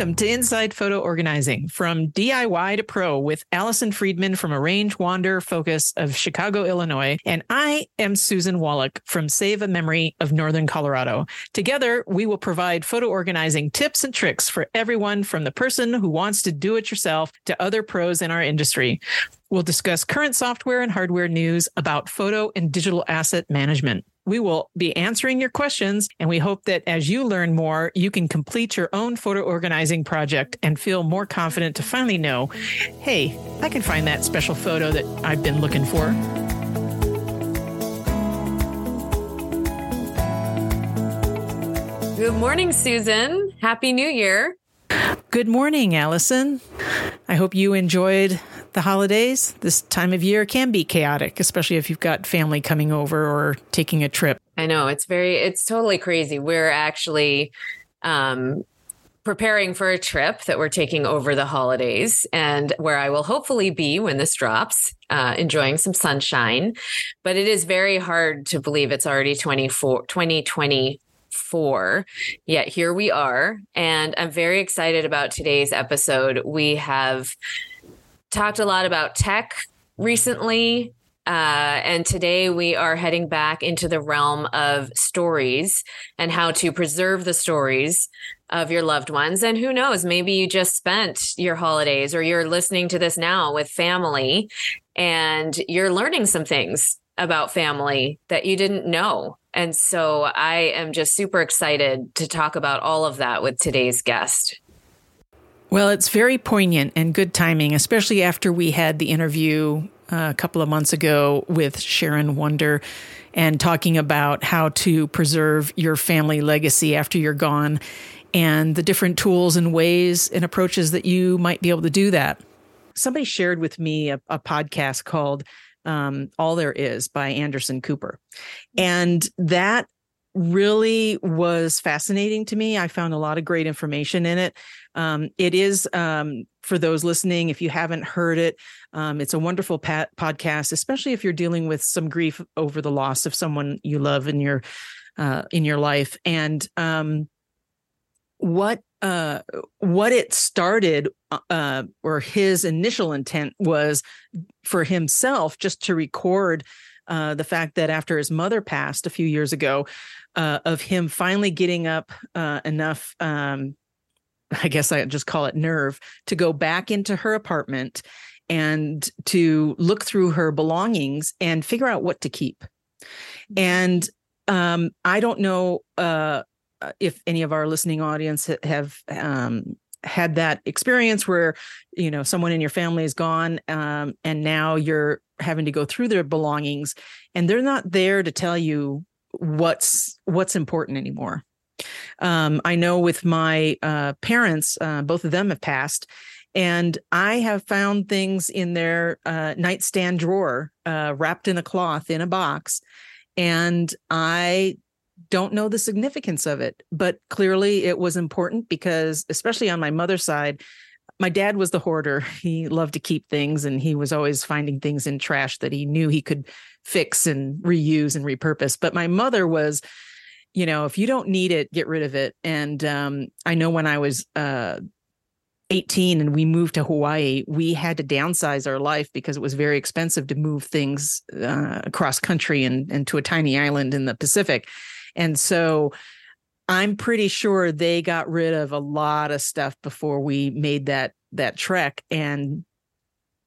Welcome to Inside Photo Organizing from DIY to Pro with Allison Friedman from Arrange Wander Focus of Chicago, Illinois. And I am Susan Wallach from Save a Memory of Northern Colorado. Together, we will provide photo organizing tips and tricks for everyone from the person who wants to do it yourself to other pros in our industry. We'll discuss current software and hardware news about photo and digital asset management. We will be answering your questions, and we hope that as you learn more, you can complete your own photo organizing project and feel more confident to finally know hey, I can find that special photo that I've been looking for. Good morning, Susan. Happy New Year. Good morning, Allison. I hope you enjoyed the holidays. This time of year can be chaotic, especially if you've got family coming over or taking a trip. I know it's very, it's totally crazy. We're actually, um, preparing for a trip that we're taking over the holidays and where I will hopefully be when this drops, uh, enjoying some sunshine. But it is very hard to believe it's already 24, 2024. Yet here we are. And I'm very excited about today's episode. We have talked a lot about tech recently. Uh, and today we are heading back into the realm of stories and how to preserve the stories of your loved ones. And who knows, maybe you just spent your holidays or you're listening to this now with family and you're learning some things about family that you didn't know. And so I am just super excited to talk about all of that with today's guest. Well, it's very poignant and good timing, especially after we had the interview uh, a couple of months ago with Sharon Wonder and talking about how to preserve your family legacy after you're gone and the different tools and ways and approaches that you might be able to do that. Somebody shared with me a, a podcast called um, All There Is by Anderson Cooper. And that really was fascinating to me. I found a lot of great information in it. Um, it is um, for those listening, if you haven't heard it, um, it's a wonderful pat- podcast, especially if you're dealing with some grief over the loss of someone you love in your uh, in your life. And um, what uh, what it started, uh, or his initial intent was for himself just to record uh, the fact that after his mother passed a few years ago, uh, of him finally getting up uh, enough, um, I guess I just call it nerve, to go back into her apartment and to look through her belongings and figure out what to keep. Mm-hmm. And um, I don't know uh, if any of our listening audience have um, had that experience where you know someone in your family is gone um, and now you're having to go through their belongings and they're not there to tell you what's what's important anymore. Um, i know with my uh, parents uh, both of them have passed and i have found things in their uh, nightstand drawer uh, wrapped in a cloth in a box and i don't know the significance of it, but clearly it was important because, especially on my mother's side, my dad was the hoarder. He loved to keep things and he was always finding things in trash that he knew he could fix and reuse and repurpose. But my mother was, you know, if you don't need it, get rid of it. And um, I know when I was uh, 18 and we moved to Hawaii, we had to downsize our life because it was very expensive to move things uh, across country and, and to a tiny island in the Pacific. And so I'm pretty sure they got rid of a lot of stuff before we made that that trek. And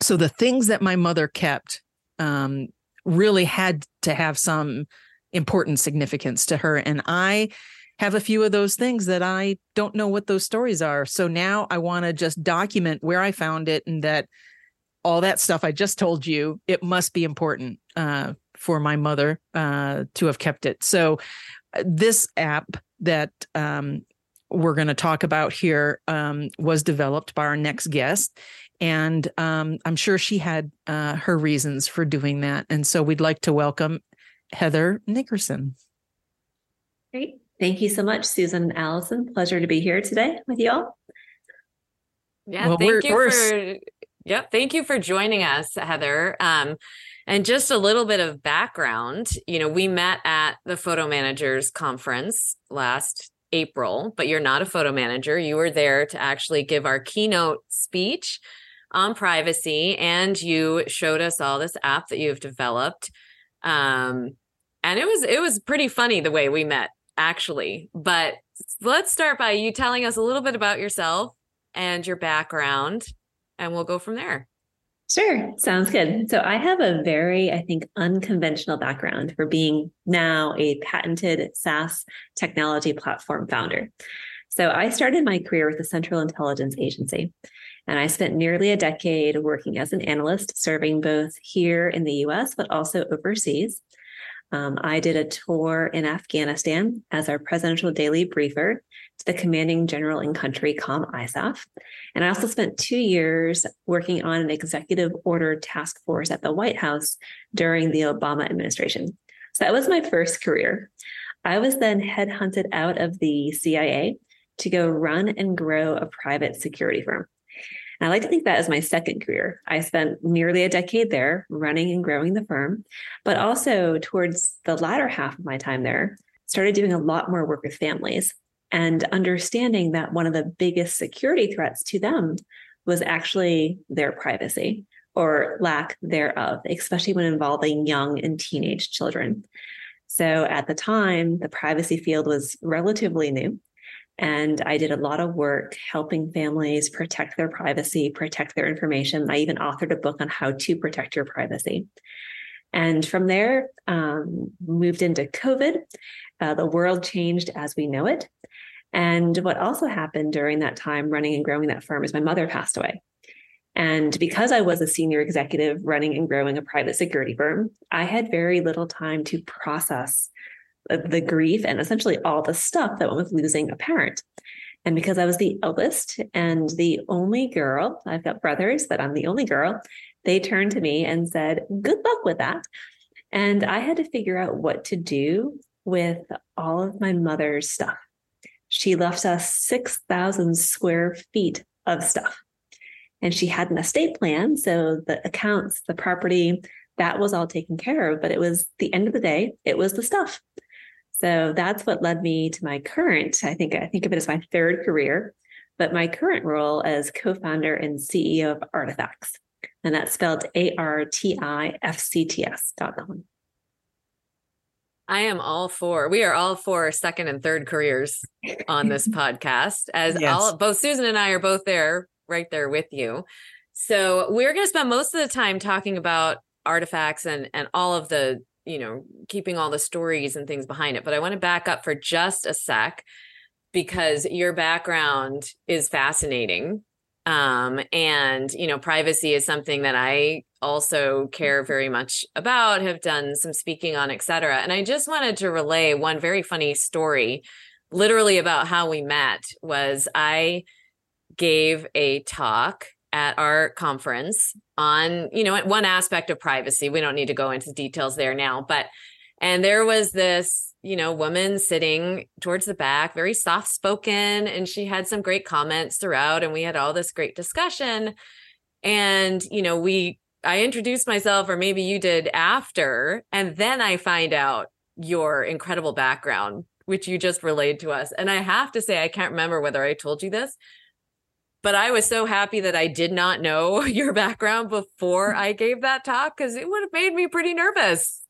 so the things that my mother kept um, really had to have some important significance to her. And I have a few of those things that I don't know what those stories are. So now I want to just document where I found it and that all that stuff I just told you, it must be important uh, for my mother uh, to have kept it. So uh, this app that um, we're going to talk about here um, was developed by our next guest. And um, I'm sure she had uh, her reasons for doing that. And so we'd like to welcome Heather Nickerson. Great. Thank you so much, Susan and Allison. Pleasure to be here today with you all. Yeah, well, thank you for Yep. Thank you for joining us, Heather. Um, and just a little bit of background, you know, we met at the Photo Managers Conference last April, but you're not a photo manager. You were there to actually give our keynote speech on privacy, and you showed us all this app that you've developed. Um, and it was it was pretty funny the way we met, actually. But let's start by you telling us a little bit about yourself and your background, and we'll go from there. Sure. Sounds good. So I have a very, I think, unconventional background for being now a patented SaaS technology platform founder. So I started my career with the Central Intelligence Agency. And I spent nearly a decade working as an analyst, serving both here in the US, but also overseas. Um, I did a tour in Afghanistan as our presidential daily briefer to the commanding general in country, COMISAF. And I also spent two years working on an executive order task force at the White House during the Obama administration. So that was my first career. I was then headhunted out of the CIA to go run and grow a private security firm. And I like to think that as my second career. I spent nearly a decade there running and growing the firm, but also towards the latter half of my time there, started doing a lot more work with families and understanding that one of the biggest security threats to them was actually their privacy or lack thereof, especially when involving young and teenage children. So at the time, the privacy field was relatively new. And I did a lot of work helping families protect their privacy, protect their information. I even authored a book on how to protect your privacy. And from there, um, moved into COVID. Uh, the world changed as we know it. And what also happened during that time running and growing that firm is my mother passed away. And because I was a senior executive running and growing a private security firm, I had very little time to process uh, the grief and essentially all the stuff that went with losing a parent. And because I was the eldest and the only girl, I've got brothers, but I'm the only girl, they turned to me and said, Good luck with that. And I had to figure out what to do with all of my mother's stuff. She left us 6,000 square feet of stuff. And she had an estate plan. So the accounts, the property, that was all taken care of. But it was the end of the day, it was the stuff. So that's what led me to my current, I think I think of it as my third career, but my current role as co-founder and CEO of Artifcts. And that's spelled A-R-T-I-F-C-T-S dot com. I am all for. We are all for second and third careers on this podcast. As yes. all both Susan and I are both there, right there with you. So we're going to spend most of the time talking about Artifcts and and all of the you know, keeping all the stories and things behind it. But I want to back up for just a sec because your background is fascinating. Um, and, you know, privacy is something that I also care very much about, have done some speaking on, et cetera. And I just wanted to relay one very funny story, literally about how we met was I gave a talk at our conference on, you know, one aspect of privacy. We don't need to go into details there now, but and there was this, you know, woman sitting towards the back, very soft spoken, and she had some great comments throughout, and we had all this great discussion. And, you know, we, I introduced myself, or maybe you did after, and then I find out your incredible background, which you just relayed to us. And I have to say, I can't remember whether I told you this, but I was so happy that I did not know your background before I gave that talk because it would have made me pretty nervous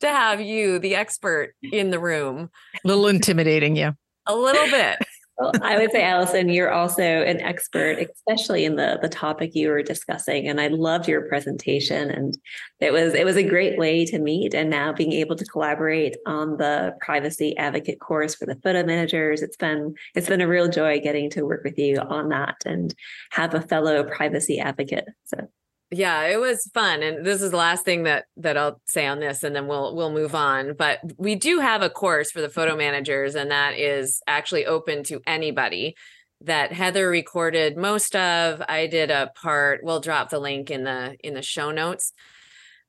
to have you, the expert, in the room. A little intimidating, yeah. A little bit. Well, I would say, Allison, you're also an expert, especially in the the topic you were discussing. And I loved your presentation, and it was it was a great way to meet. And now being able to collaborate on the privacy advocate course for the photo managers, it's been it's been a real joy getting to work with you on that and have a fellow privacy advocate. So yeah it was fun and this is the last thing that that i'll say on this and then we'll we'll move on but we do have a course for the photo managers and that is actually open to anybody that heather recorded most of. I did a part we'll drop the link in the in the show notes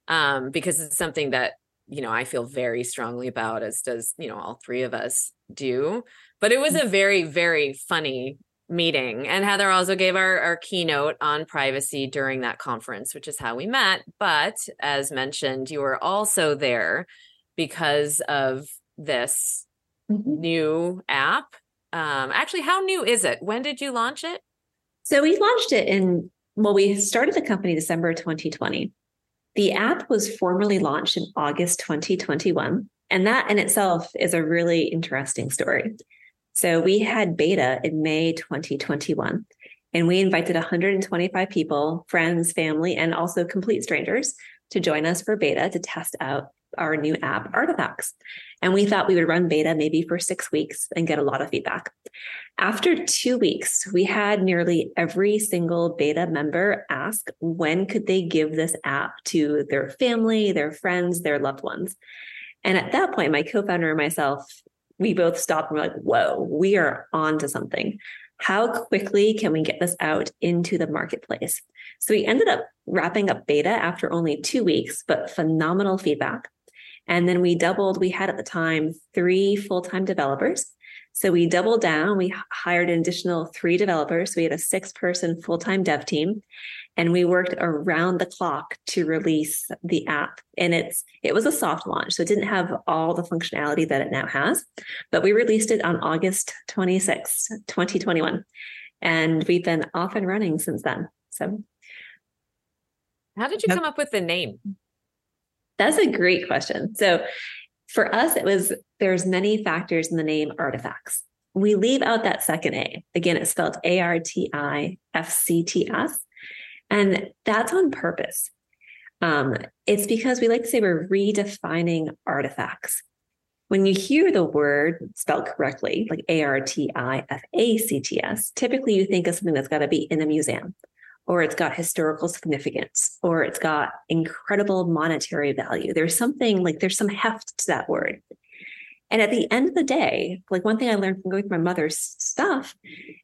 um because it's something that you know i feel very strongly about as does you know all three of us do but it was a very very funny meeting. And Heather also gave our, our keynote on privacy during that conference, which is how we met. But as mentioned, you were also there because of this mm-hmm. new app Um, actually, how new is it? When did you launch it? So we launched it in, well, we started the company December 2020. The app was formally launched in August 2021. And that in itself is a really interesting story. So we had beta in May 2021, and we invited 125 people, friends, family, and also complete strangers to join us for beta to test out our new app, Artifcts. And we thought we would run beta maybe for six weeks and get a lot of feedback. After two weeks, we had nearly every single beta member ask when could they give this app to their family, their friends, their loved ones. And at that point, my co-founder and myself, we both stopped and we're like, whoa, we are on to something. How quickly can we get this out into the marketplace? So we ended up wrapping up beta after only two weeks, but phenomenal feedback. And then we doubled, we had at the time three full time developers. So we doubled down, we hired an additional three developers. So we had a six person full time dev team and we worked around the clock to release the app. And it's it was a soft launch so it didn't have all the functionality that it now has but we released it on august 26 2021 and we've been off and running since then so. How did you come up with the name? That's a great question. So for us it was there's many factors in the name Artifcts. We leave out that second a. Again it's spelled a-r-t-i-f-c-t-s and that's on purpose. Um, it's because we like to say we're redefining artifacts. When you hear the word spelled correctly, like A R T I F A C T S, typically you think of something that's got to be in a museum, or it's got historical significance, or it's got incredible monetary value. There's something like there's some heft to that word. And at the end of the day, like one thing I learned from going through my mother's stuff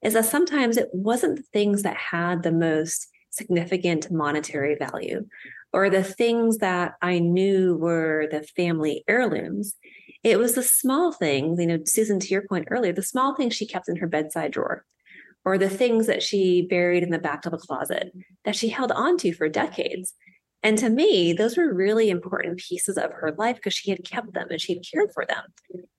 is that sometimes it wasn't the things that had the most significant monetary value, or the things that I knew were the family heirlooms. It was the small things, you know, Susan, to your point earlier, the small things she kept in her bedside drawer, or the things that she buried in the back of a closet that she held onto for decades and to me, those were really important pieces of her life because she had kept them and she had cared for them.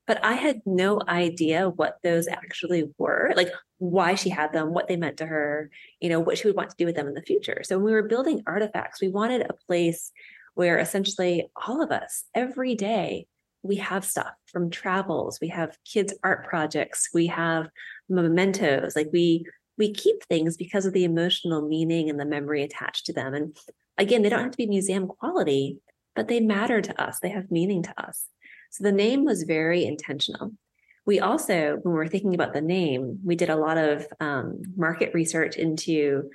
But I had no idea what those actually were, like why she had them, what they meant to her, you know, what she would want to do with them in the future. So when we were building Artifcts, we wanted a place where essentially all of us, every day, we have stuff from travels, we have kids' art projects, we have mementos, like we we keep things because of the emotional meaning and the memory attached to them. And again, they don't have to be museum quality, but they matter to us. They have meaning to us. So the name was very intentional. We also, when we were thinking about the name, we did a lot of um, market research into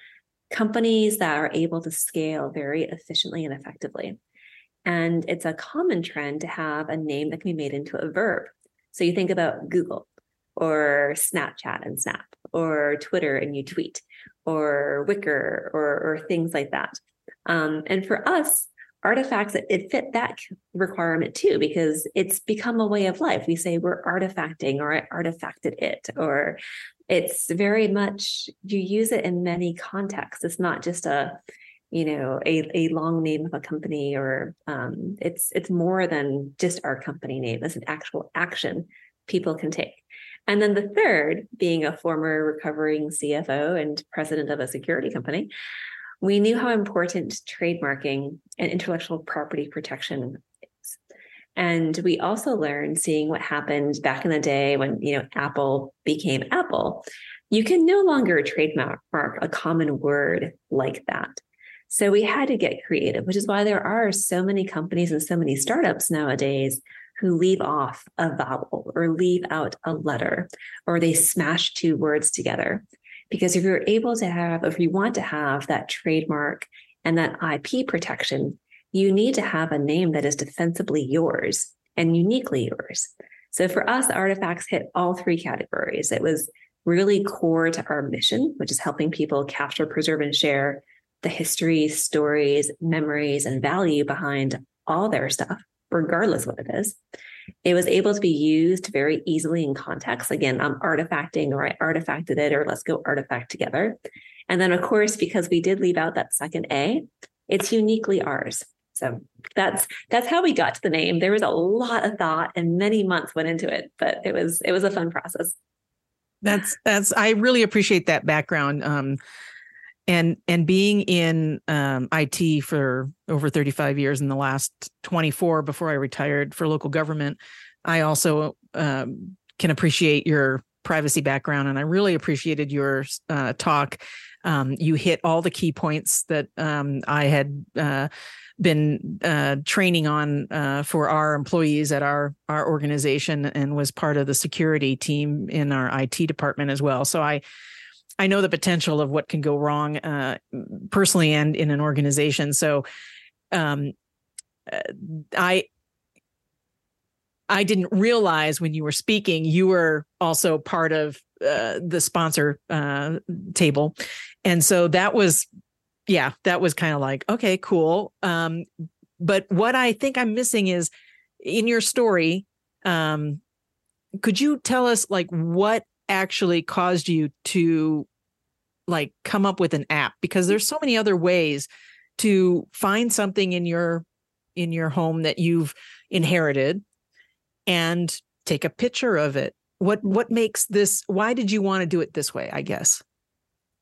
companies that are able to scale very efficiently and effectively. And it's a common trend to have a name that can be made into a verb. So you think about Google or Snapchat and Snap or Twitter and you tweet or Wickr or, or things like that. Um, and for us, Artifcts, it, it fit that requirement too, because it's become a way of life. We say we're artifacting or I artifacted it, or it's very much, you use it in many contexts. It's not just a, you know, a, a long name of a company or um, it's it's more than just our company name. It's an actual action people can take. And then the third, being a former recovering CFO and president of a security company, we knew how important trademarking and intellectual property protection is. And we also learned seeing what happened back in the day when, you know, Apple became Apple. You can no longer trademark a common word like that. So we had to get creative, which is why there are so many companies and so many startups nowadays who leave off a vowel or leave out a letter or they smash two words together. Because if you're able to have, if you want to have that trademark and that IP protection, you need to have a name that is defensibly yours and uniquely yours. So for us, Artifcts hit all three categories. It was really core to our mission, which is helping people capture, preserve, and share the history, stories, memories, and value behind all their stuff, regardless what it is. It was able to be used very easily in context. Again, I'm artifacting or I artifacted it or let's go artifact together. And then, of course, because we did leave out that second A, it's uniquely ours. So that's that's how we got to the name. There was a lot of thought and many months went into it, but it was it was a fun process. That's that's I really appreciate that background. Um and and being in um, IT for over 35 years in the last 24 before I retired for local government, I also um, can appreciate your privacy background, and I really appreciated your uh, talk. Um, you hit all the key points that um, I had uh, been uh, training on uh, for our employees at our our organization, and was part of the security team in our IT department as well. So I. I know the potential of what can go wrong uh, personally and in an organization. So, um, uh, I I didn't realize when you were speaking, you were also part of uh, the sponsor uh, table. And so that was, yeah, that was kind of like, okay, cool. Um, but what I think I'm missing is in your story, um, could you tell us like what actually caused you to like come up with an app? Because there's so many other ways to find something in your in your home that you've inherited and take a picture of it what what makes this why did you want to do it this way i guess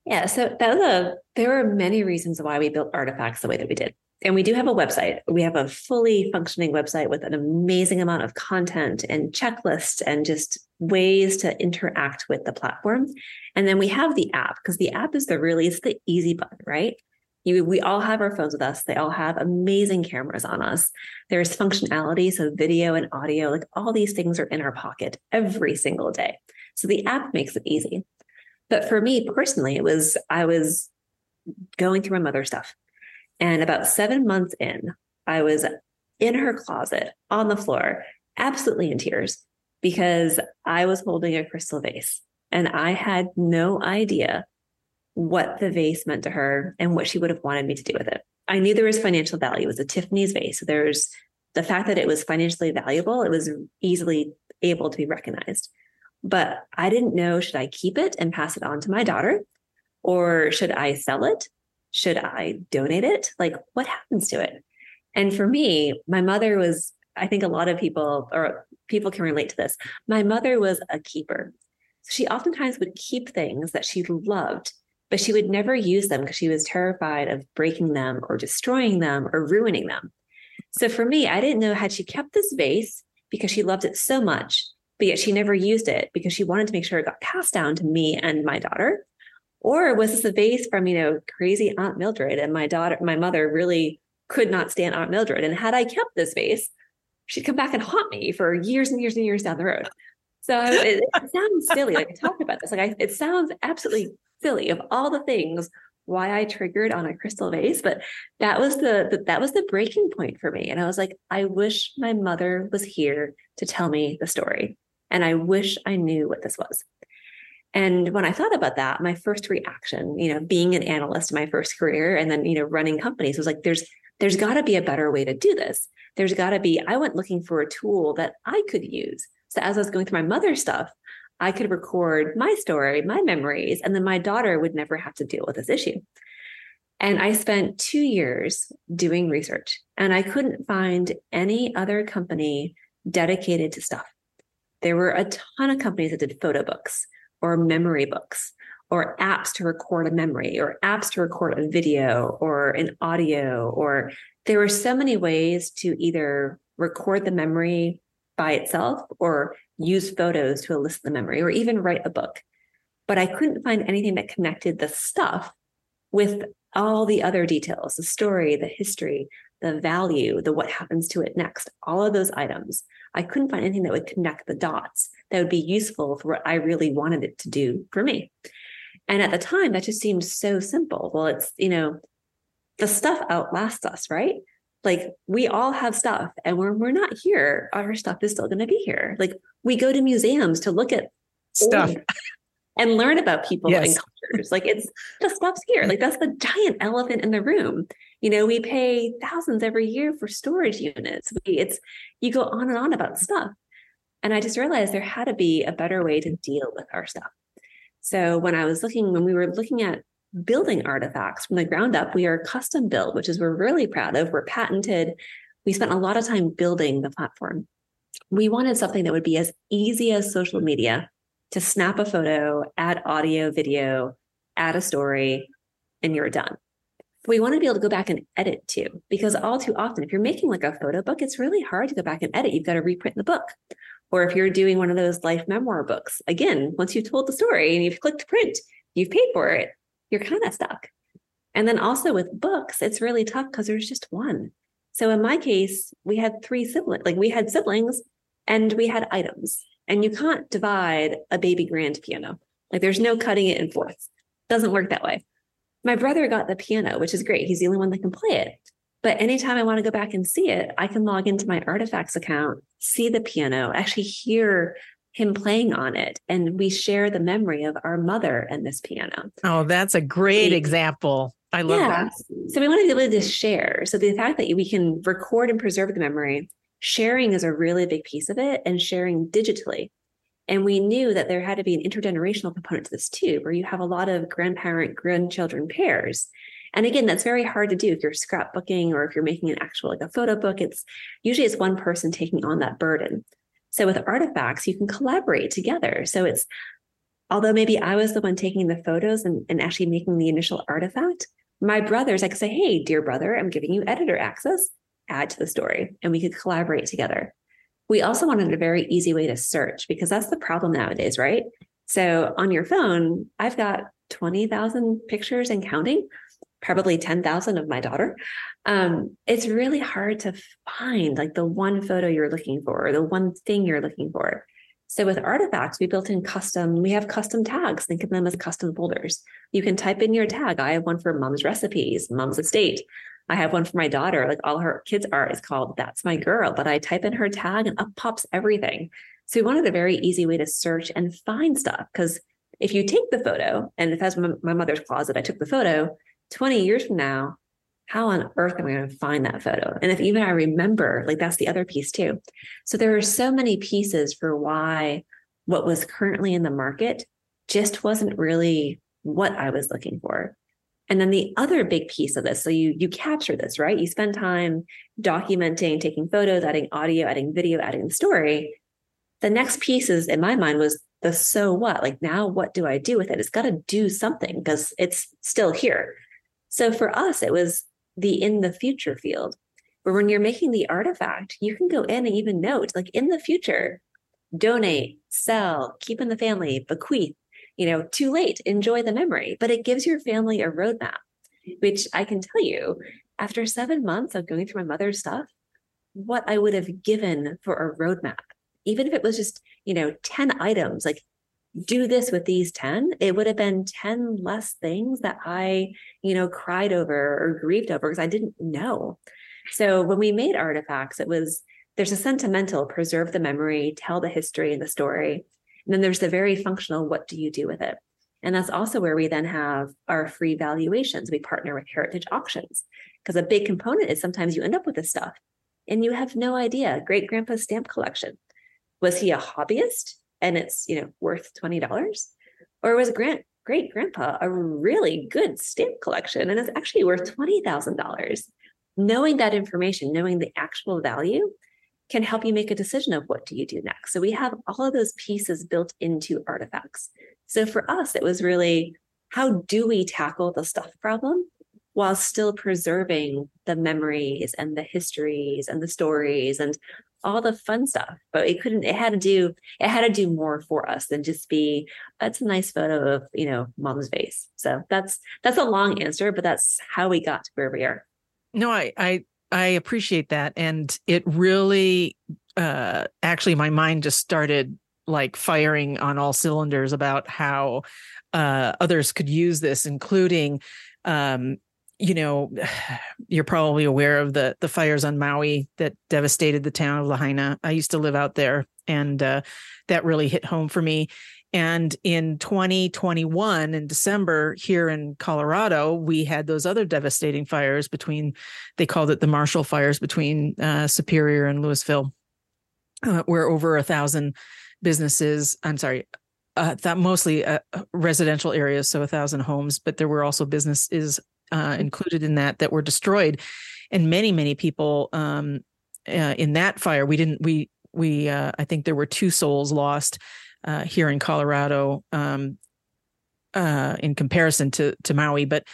yeah so that was a there were many reasons why we built Artifcts the way that we did and we do have a website we have a fully functioning website with an amazing amount of content and checklists and just ways to interact with the platform and then we have the app because the app is the really it's the easy button right you, we all have our phones with us. They all have amazing cameras on us. There's functionality, so video and audio, like all these things are in our pocket every single day. So the app makes it easy. But for me personally, it was, I was going through my mother's stuff. And about seven months in, I was in her closet on the floor, absolutely in tears, because I was holding a crystal vase and I had no idea what the vase meant to her and what she would have wanted me to do with it. I knew there was financial value. It was a Tiffany's vase. So there's the fact that it was financially valuable, it was easily able to be recognized. But I didn't know should I keep it and pass it on to my daughter or should I sell it? Should I donate it? Like what happens to it? And for me, my mother was, I think a lot of people or people can relate to this. My mother was a keeper. So she oftentimes would keep things that she loved but she would never use them because she was terrified of breaking them or destroying them or ruining them. So for me, I didn't know had she kept this vase because she loved it so much, but yet she never used it because she wanted to make sure it got passed down to me and my daughter. Or was this a vase from, you know, crazy Aunt Mildred and my daughter, my mother really could not stand Aunt Mildred. And had I kept this vase, she'd come back and haunt me for years and years and years down the road. So it, it sounds silly. Like I talked about this, like I, it sounds absolutely silly of all the things why I triggered on a crystal vase, but that was the, the, that was the breaking point for me. And I was like, I wish my mother was here to tell me the story, and I wish I knew what this was. And when I thought about that, my first reaction, you know, being an analyst in my first career, and then you know running companies, was like, there's there's got to be a better way to do this. There's got to be. I went looking for a tool that I could use. So as I was going through my mother's stuff, I could record my story, my memories, and then my daughter would never have to deal with this issue. And I spent two years doing research, and I couldn't find any other company dedicated to stuff. There were a ton of companies that did photo books or memory books or apps to record a memory or apps to record a video or an audio or there were so many ways to either record the memory by itself or use photos to elicit the memory or even write a book. But I couldn't find anything that connected the stuff with all the other details the story, the history, the value, the what happens to it next, all of those items. I couldn't find anything that would connect the dots that would be useful for what I really wanted it to do for me. And at the time, that just seemed so simple. Well, it's, you know, the stuff outlasts us, right? like we all have stuff and when we're not here our stuff is still going to be here like we go to museums to look at stuff and learn about people yes. and cultures like it's the stuff's here like that's the giant elephant in the room you know we pay thousands every year for storage units we, it's you go on and on about stuff and i just realized there had to be a better way to deal with our stuff so when i was looking when we were looking at building Artifcts from the ground up. We are custom built, which is we're really proud of. We're patented. We spent a lot of time building the platform. We wanted something that would be as easy as social media to snap a photo, add audio, video, add a story, and you're done. We want to be able to go back and edit too, because mm-hmm. all too often, if you're making like a photo book, it's really hard to go back and edit. You've got to reprint the book. Or if you're doing one of those life memoir books, again, once you've told the story and you've clicked print, you've paid for it, you're kind of stuck. And then also with books, it's really tough because there's just one. So in my case, we had three siblings, like we had siblings and we had items. And you can't divide a baby grand piano. Like there's no cutting it in fourths. Doesn't work that way. My brother got the piano, which is great. He's the only one that can play it. But anytime I want to go back and see it, I can log into my Artifcts account, see the piano, actually hear him playing on it. And we share the memory of our mother and this piano. Oh, that's a great example. I love yeah. that. So we want to be able to share. So the fact that we can record and preserve the memory, sharing is a really big piece of it and sharing digitally. And we knew that there had to be an intergenerational component to this too, where you have a lot of grandparent grandchildren pairs. And again, that's very hard to do if you're scrapbooking or if you're making an actual like a photo book. It's usually it's one person taking on that burden. So with Artifcts, you can collaborate together. So it's although maybe I was the one taking the photos and, and actually making the initial artifact, my brothers, I could say, hey, dear brother, I'm giving you editor access, add to the story, and we could collaborate together. We also wanted a very easy way to search because that's the problem nowadays, right? So on your phone, I've got 20,000 pictures and counting, probably 10,000 of my daughter. Um, it's really hard to find like the one photo you're looking for or the one thing you're looking for. So with Artifcts, we built in custom, we have custom tags. Think of them as custom folders. You can type in your tag. I have one for mom's recipes, mom's estate. I have one for my daughter. Like all her kids' art is called That's My Girl. But I type in her tag and up pops everything. So we wanted a very easy way to search and find stuff. Because if you take the photo, and if that's my, mother's closet, I took the photo, 20 years from now, how on earth am I going to find that photo? And if even I remember, like that's the other piece too. So there are so many pieces for why what was currently in the market just wasn't really what I was looking for. And then the other big piece of this, so you you capture this, right? You spend time documenting, taking photos, adding audio, adding video, adding the story. The next piece is in my mind was the so what? Like now what do I do with it? It's got to do something because it's still here. So for us, it was the in the future field, where when you're making the artifact, you can go in and even note, like in the future, donate, sell, keep in the family, bequeath, you know, too late, enjoy the memory. But it gives your family a roadmap, which I can tell you after seven months of going through my mother's stuff, what I would have given for a roadmap, even if it was just, you know, 10 items, like do this with these 10 it would have been 10 less things that i you know cried over or grieved over because i didn't know. So when we made Artifcts it was there's a sentimental preserve the memory tell the history and the story and then there's the very functional what do you do with it? And that's also where we then have our free valuations. We partner with heritage auctions because a big component is sometimes you end up with this stuff and you have no idea. Great grandpa's stamp collection. Was he a hobbyist and it's you know worth $20 or was grant great grandpa a really good stamp collection and it's actually worth $20000 knowing that information knowing the actual value can help you make a decision of what do you do next. So we have all of those pieces built into Artifcts. So for us it was really how do we tackle the stuff problem while still preserving the memories and the histories and the stories and all the fun stuff? But it couldn't it had to do it had to do more for us than just be that's a nice photo of you know mom's face. So that's that's a long answer but that's how we got to where we are. No i i i appreciate that and it really uh actually my mind just started like firing on all cylinders about how uh others could use this including um you know, you're probably aware of the the fires on Maui that devastated the town of Lahaina. I used to live out there, and uh, that really hit home for me. And in 2021, in December, here in Colorado, we had those other devastating fires between, they called it the Marshall fires between uh, Superior and Louisville, uh, where over a thousand businesses, I'm sorry, uh, that mostly uh, residential areas, so a thousand homes, but there were also businesses uh, included in that that were destroyed, and many many people um, uh, in that fire. We didn't we we I think there were two souls lost. Uh, here in Colorado um, uh, in comparison to to Maui, but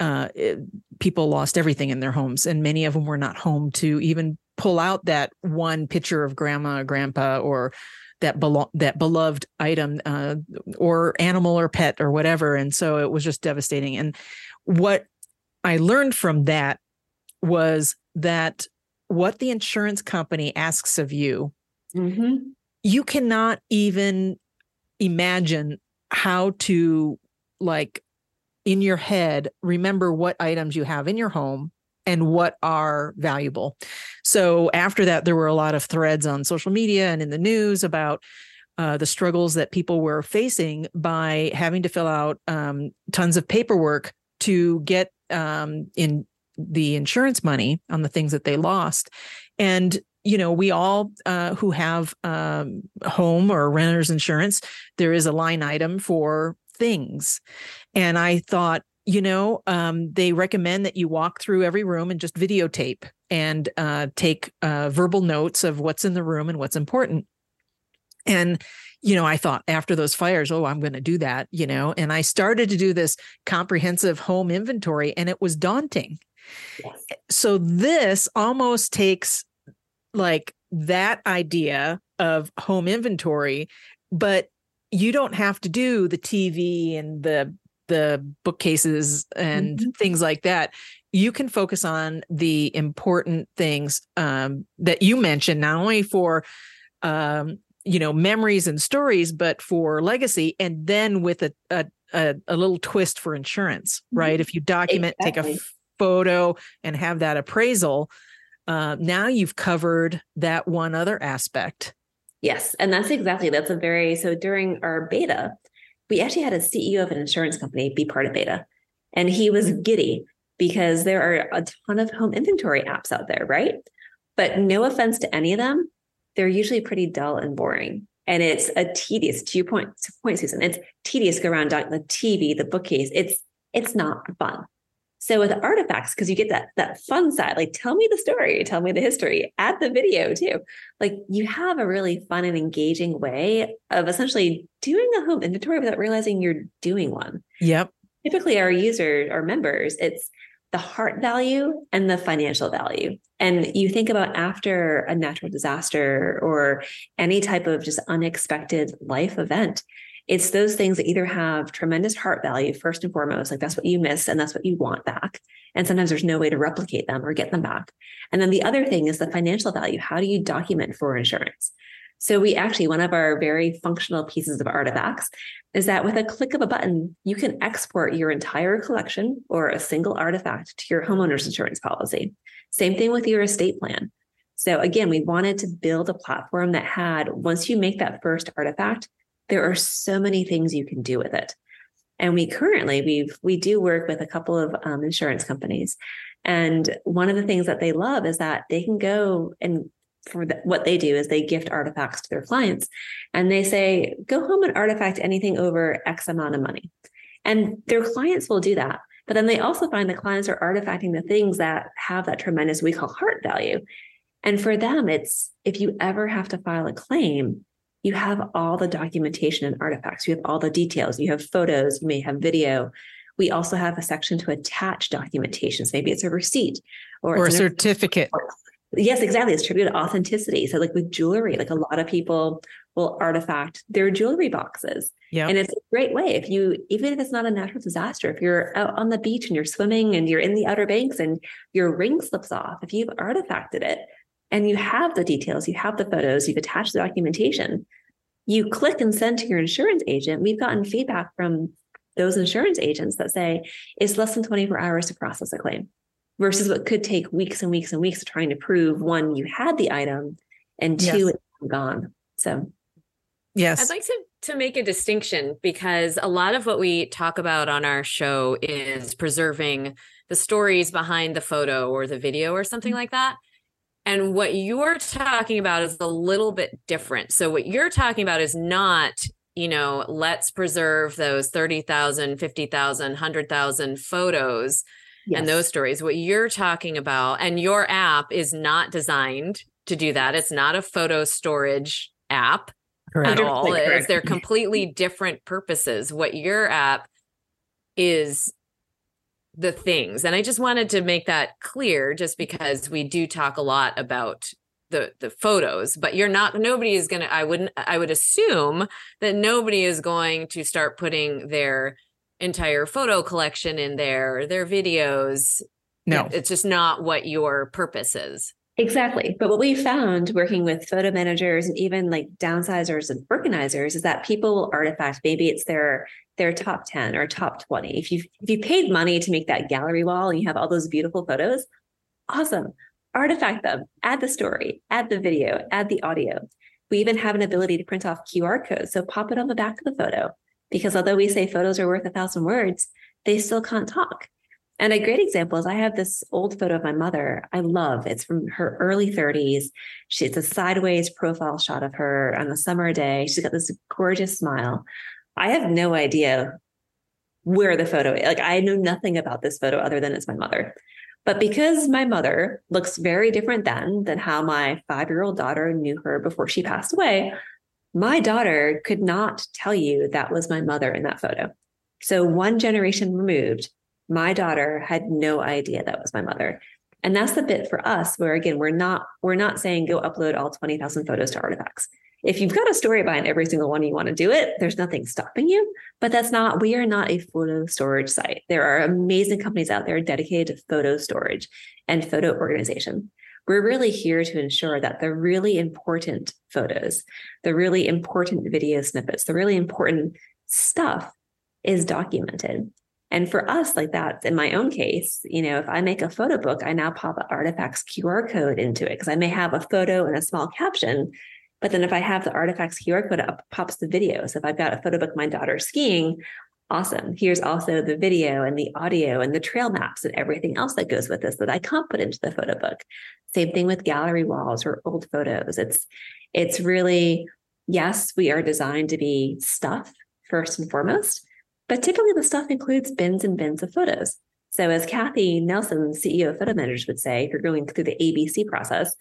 uh, it, people lost everything in their homes, and many of them were not home to even pull out that one picture of grandma or grandpa or that belo- that beloved item uh, or animal or pet or whatever. And so it was just devastating. And what I learned from that was that what the insurance company asks of you, mm-hmm. You cannot even imagine how to like in your head remember what items you have in your home and what are valuable. So after that, there were a lot of threads on social media and in the news about uh, the struggles that people were facing by having to fill out um, tons of paperwork to get um, in the insurance money on the things that they lost. And you know, we all uh, who have um, home or renter's insurance, there is a line item for things. And I thought, you know, um, they recommend that you walk through every room and just videotape and uh, take uh, verbal notes of what's in the room and what's important. And, you know, I thought after those fires, oh, I'm going to do that, you know, and I started to do this comprehensive home inventory and it was daunting. Yes. So this almost takes like that idea of home inventory, but you don't have to do the TV and the the bookcases and mm-hmm. things like that you can focus on the important things um, that you mentioned not only for um, you know memories and stories but for legacy and then with a a, a, a little twist for insurance right mm-hmm. if you document exactly. take a photo and have that appraisal uh, now you've covered that one other aspect yes and that's exactly that's a very so during our beta we actually had a CEO of an insurance company be part of beta. And he was giddy because there are a ton of home inventory apps out there, right? But no offense to any of them, they're usually pretty dull and boring. And it's a tedious, to your point, to point, Susan, it's tedious go around the TV, the bookcase. It's it's not fun. So with Artifcts, because you get that that fun side, like tell me the story, tell me the history, add the video too. Like you have a really fun and engaging way of essentially doing a home inventory without realizing you're doing one. Yep. Typically, our users or members, it's the heart value and the financial value. And you think about after a natural disaster or any type of just unexpected life event, it's those things that either have tremendous heart value, first and foremost, like that's what you miss and that's what you want back. And sometimes there's no way to replicate them or get them back. And then the other thing is the financial value. How do you document for insurance? So we actually, one of our very functional pieces of Artifcts is that with a click of a button, you can export your entire collection or a single artifact to your homeowner's insurance policy. Same thing with your estate plan. So again, we wanted to build a platform that had, once you make that first artifact, there are so many things you can do with it. And we currently we've we do work with a couple of um, insurance companies, and one of the things that they love is that they can go and for the, what they do is they gift artifacts to their clients, and they say go home and artifact anything over X amount of money, and their clients will do that. But then they also find the clients are artifacting the things that have that tremendous we call heart value. And for them, it's if you ever have to file a claim, you have all the documentation and artifacts. You have all the details. You have photos, you may have video. We also have a section to attach documentation. So maybe it's a receipt or, or a certificate. Yes, exactly. It's tribute to authenticity. So, like with jewelry, like a lot of people will artifact their jewelry boxes. Yeah. And it's a great way if you, even if it's not a natural disaster, if you're out on the beach and you're swimming and you're in the Outer Banks and your ring slips off, if you've artifacted it, and you have the details, you have the photos, you've attached the documentation, you click and send to your insurance agent. We've gotten feedback from those insurance agents that say it's less than 24 hours to process a claim versus what could take weeks and weeks and weeks of trying to prove one, you had the item, and two, yes. it's gone. So, yes. I'd like to, to make a distinction because a lot of what we talk about on our show is preserving the stories behind the photo or the video or something mm-hmm. like that. And what you're talking about is a little bit different. So, what you're talking about is not, you know, let's preserve those 30,000, 50,000, 100,000 photos yes. and those stories. What you're talking about, and your app is not designed to do that. It's not a photo storage app. at all. Is they're completely different purposes. What your app is the things. And I just wanted to make that clear just because we do talk a lot about the the photos but you're not nobody is going to i wouldn't i would assume that nobody is going to start putting their entire photo collection in there their videos. No. It's just not what your purpose is Exactly. But what we found working with photo managers and even like downsizers and organizers is that people will artifact, maybe it's their their top 10 or top 20. If you if you paid money to make that gallery wall and you have all those beautiful photos, awesome. Artifact them, add the story, add the video, add the audio. We even have an ability to print off QR codes. So pop it on the back of the photo. Because although we say photos are worth a thousand words, they still can't talk. And a great example is I have this old photo of my mother. I love it's from her early 30s. She's a sideways profile shot of her on a summer day. She's got this gorgeous smile. I have no idea where the photo is. Like I know nothing about this photo other than it's my mother. But because my mother looks very different then than how my five year old daughter knew her before she passed away, my daughter could not tell you that was my mother in that photo. So one generation removed, my daughter had no idea that was my mother. And that's the bit for us where again, we're not, we're not saying go upload all 20,000 photos to Artifcts. If you've got a story behind every single one you want to do it, there's nothing stopping you. But that's not, we are not a photo storage site. There are amazing companies out there dedicated to photo storage and photo organization. We're really here to ensure that the really important photos, the really important video snippets, the really important stuff is documented. And for us, like that, in my own case, you know, if I make a photo book, I now pop an Artifcts QR code into it because I may have a photo and a small caption. But then if I have the Artifcts QR code up, pops the video. So if I've got a photo book my daughter skiing, awesome. Here's also the video and the audio and the trail maps and everything else that goes with this that I can't put into the photo book. Same thing with gallery walls or old photos. It's it's really yes, we are designed to be stuff first and foremost, but typically the stuff includes bins and bins of photos. So as Cathi Nelson, CEO of Photo Managers would say, if you're going through the ABC process,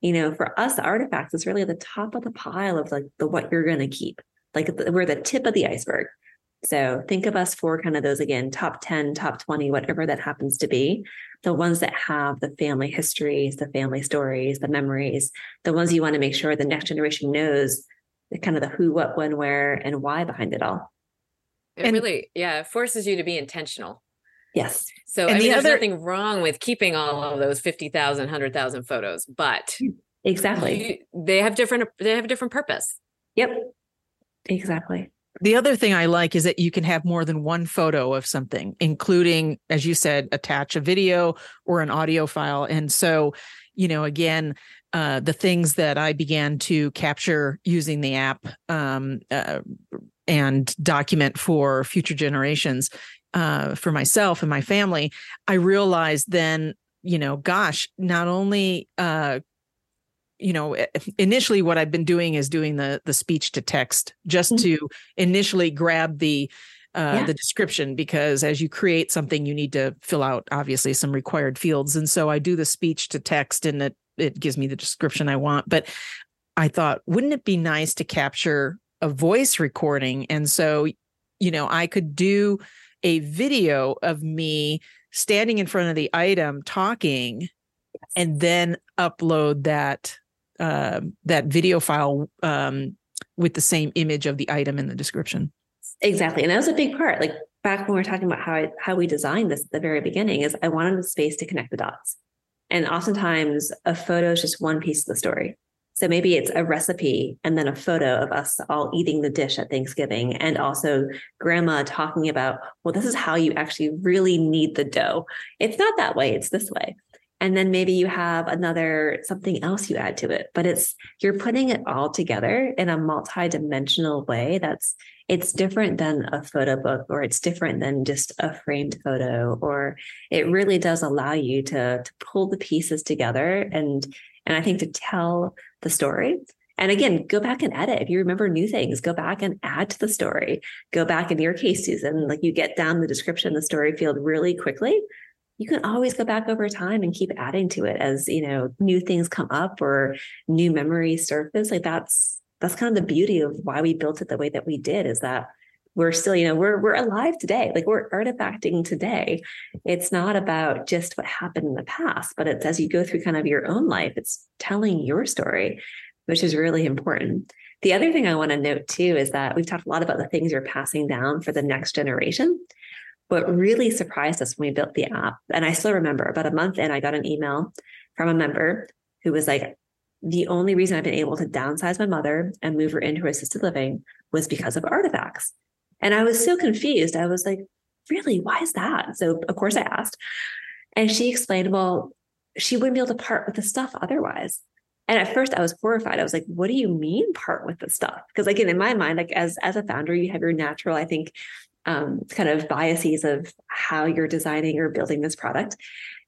you know, for us, the Artifcts is really the top of the pile of like the what you're going to keep. Like we're the tip of the iceberg. So think of us for kind of those again, top 10, top 20, whatever that happens to be. The ones that have the family histories, the family stories, the memories, the ones you want to make sure the next generation knows the kind of the who, what, when, where, and why behind it all. It and, really, yeah, forces you to be intentional. Yes. So and I mean, the there's nothing wrong with keeping all of those 50,000, 100,000 photos, but exactly. You, they have different, they have a different purpose. Yep. Exactly. The other thing I like is that you can have more than one photo of something, including, as you said, attach a video or an audio file. And so, you know, again, uh, the things that I began to capture using the app um, uh, and document for future generations uh, for myself and my family, I realized then, you know, gosh, not only uh, you know initially what i've been doing is doing the the speech to text just mm-hmm. to initially grab the uh, yeah. the description because as you create something you need to fill out obviously some required fields and so i do the speech to text and it it gives me the description i want but i thought wouldn't it be nice to capture a voice recording. And so, you know, I could do a video of me standing in front of the item talking and then upload that uh, that video file um, with the same image of the item in the description. Exactly. And that was a big part. Like back when we were talking about how I, how we designed this at the very beginning is I wanted a space to connect the dots. And oftentimes a photo is just one piece of the story. So maybe it's a recipe and then a photo of us all eating the dish at Thanksgiving and also grandma talking about, well, this is how you actually really knead the dough. It's not that way, it's this way. And then maybe you have another something else you add to it, but it's you're putting it all together in a multi-dimensional way that's it's different than a photo book or it's different than just a framed photo or it really does allow you to to pull the pieces together and and I think to tell the story. And again, go back and edit. If you remember new things, go back and add to the story. Go back in your case, Susan, like you get down the description, the story field really quickly. You can always go back over time and keep adding to it as, you know, new things come up or new memories surface. Like that's that's kind of the beauty of why we built it the way that we did is that we're still, you know, we're we're alive today. Like we're artifacting today. It's not about just what happened in the past, but it's as you go through kind of your own life, it's telling your story, which is really important. The other thing I want to note too is that we've talked a lot about the things you're passing down for the next generation. What really surprised us when we built the app, and I still remember about a month in, I got an email from a member who was like, the only reason I've been able to downsize my mother and move her into assisted living was because of Artifcts. And I was so confused. I was like, really? Why is that? So, of course, I asked. And she explained, well, she wouldn't be able to part with the stuff otherwise. And at first I was horrified. I was like, what do you mean part with the stuff? Because again, in my mind, like as as a founder, you have your natural, I think, um, kind of biases of how you're designing or building this product.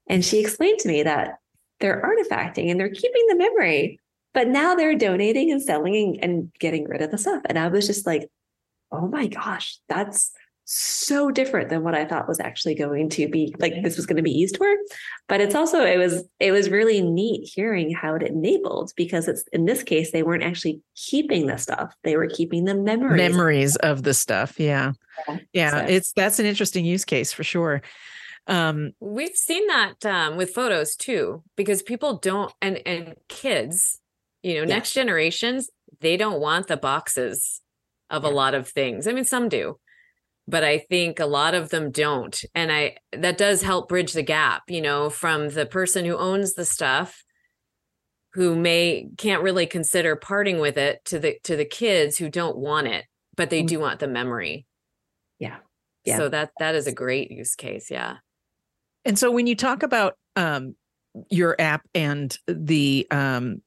And she explained to me that they're artifacting and they're keeping the memory, but now they're donating and selling and getting rid of the stuff. And I was just like, oh my gosh, that's so different than what I thought was actually going to be like this was going to be used for. But it's also it was it was really neat hearing how it enabled because it's in this case they weren't actually keeping the stuff. They were keeping the memories. Memories of the stuff. Yeah. Yeah. yeah so. It's that's an interesting use case for sure. Um, We've seen that um, with photos too, because people don't and and kids, you know, yeah. next generations, they don't want the boxes of yeah. a lot of things. I mean, some do, but I think a lot of them don't. And I that does help bridge the gap, you know, from the person who owns the stuff who may can't really consider parting with it to the to the kids who don't want it, but they mm-hmm. do want the memory. Yeah. Yeah. So that that is a great use case, yeah. And so when you talk about um your app and the um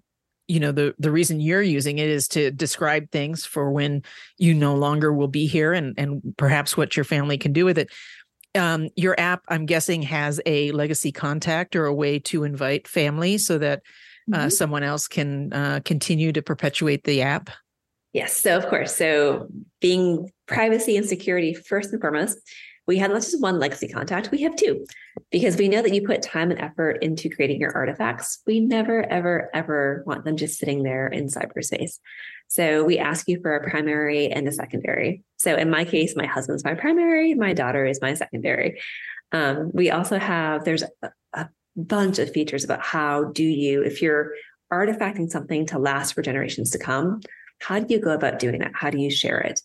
you know the the reason you're using it is to describe things for when you no longer will be here and and perhaps what your family can do with it. Um, your app i'm guessing has a legacy contact or a way to invite family so that uh, mm-hmm. someone else can uh, continue to perpetuate the app? Yes so of course. So being privacy and security first and foremost we had not just one legacy contact, we have two, because we know that you put time and effort into creating your artifacts. We never, ever, ever want them just sitting there in cyberspace. So we ask you for a primary and a secondary. So in my case, my husband's my primary, my daughter is my secondary. Um, we also have, there's a, a bunch of features about how do you, if you're artifacting something to last for generations to come, how do you go about doing that? How do you share it?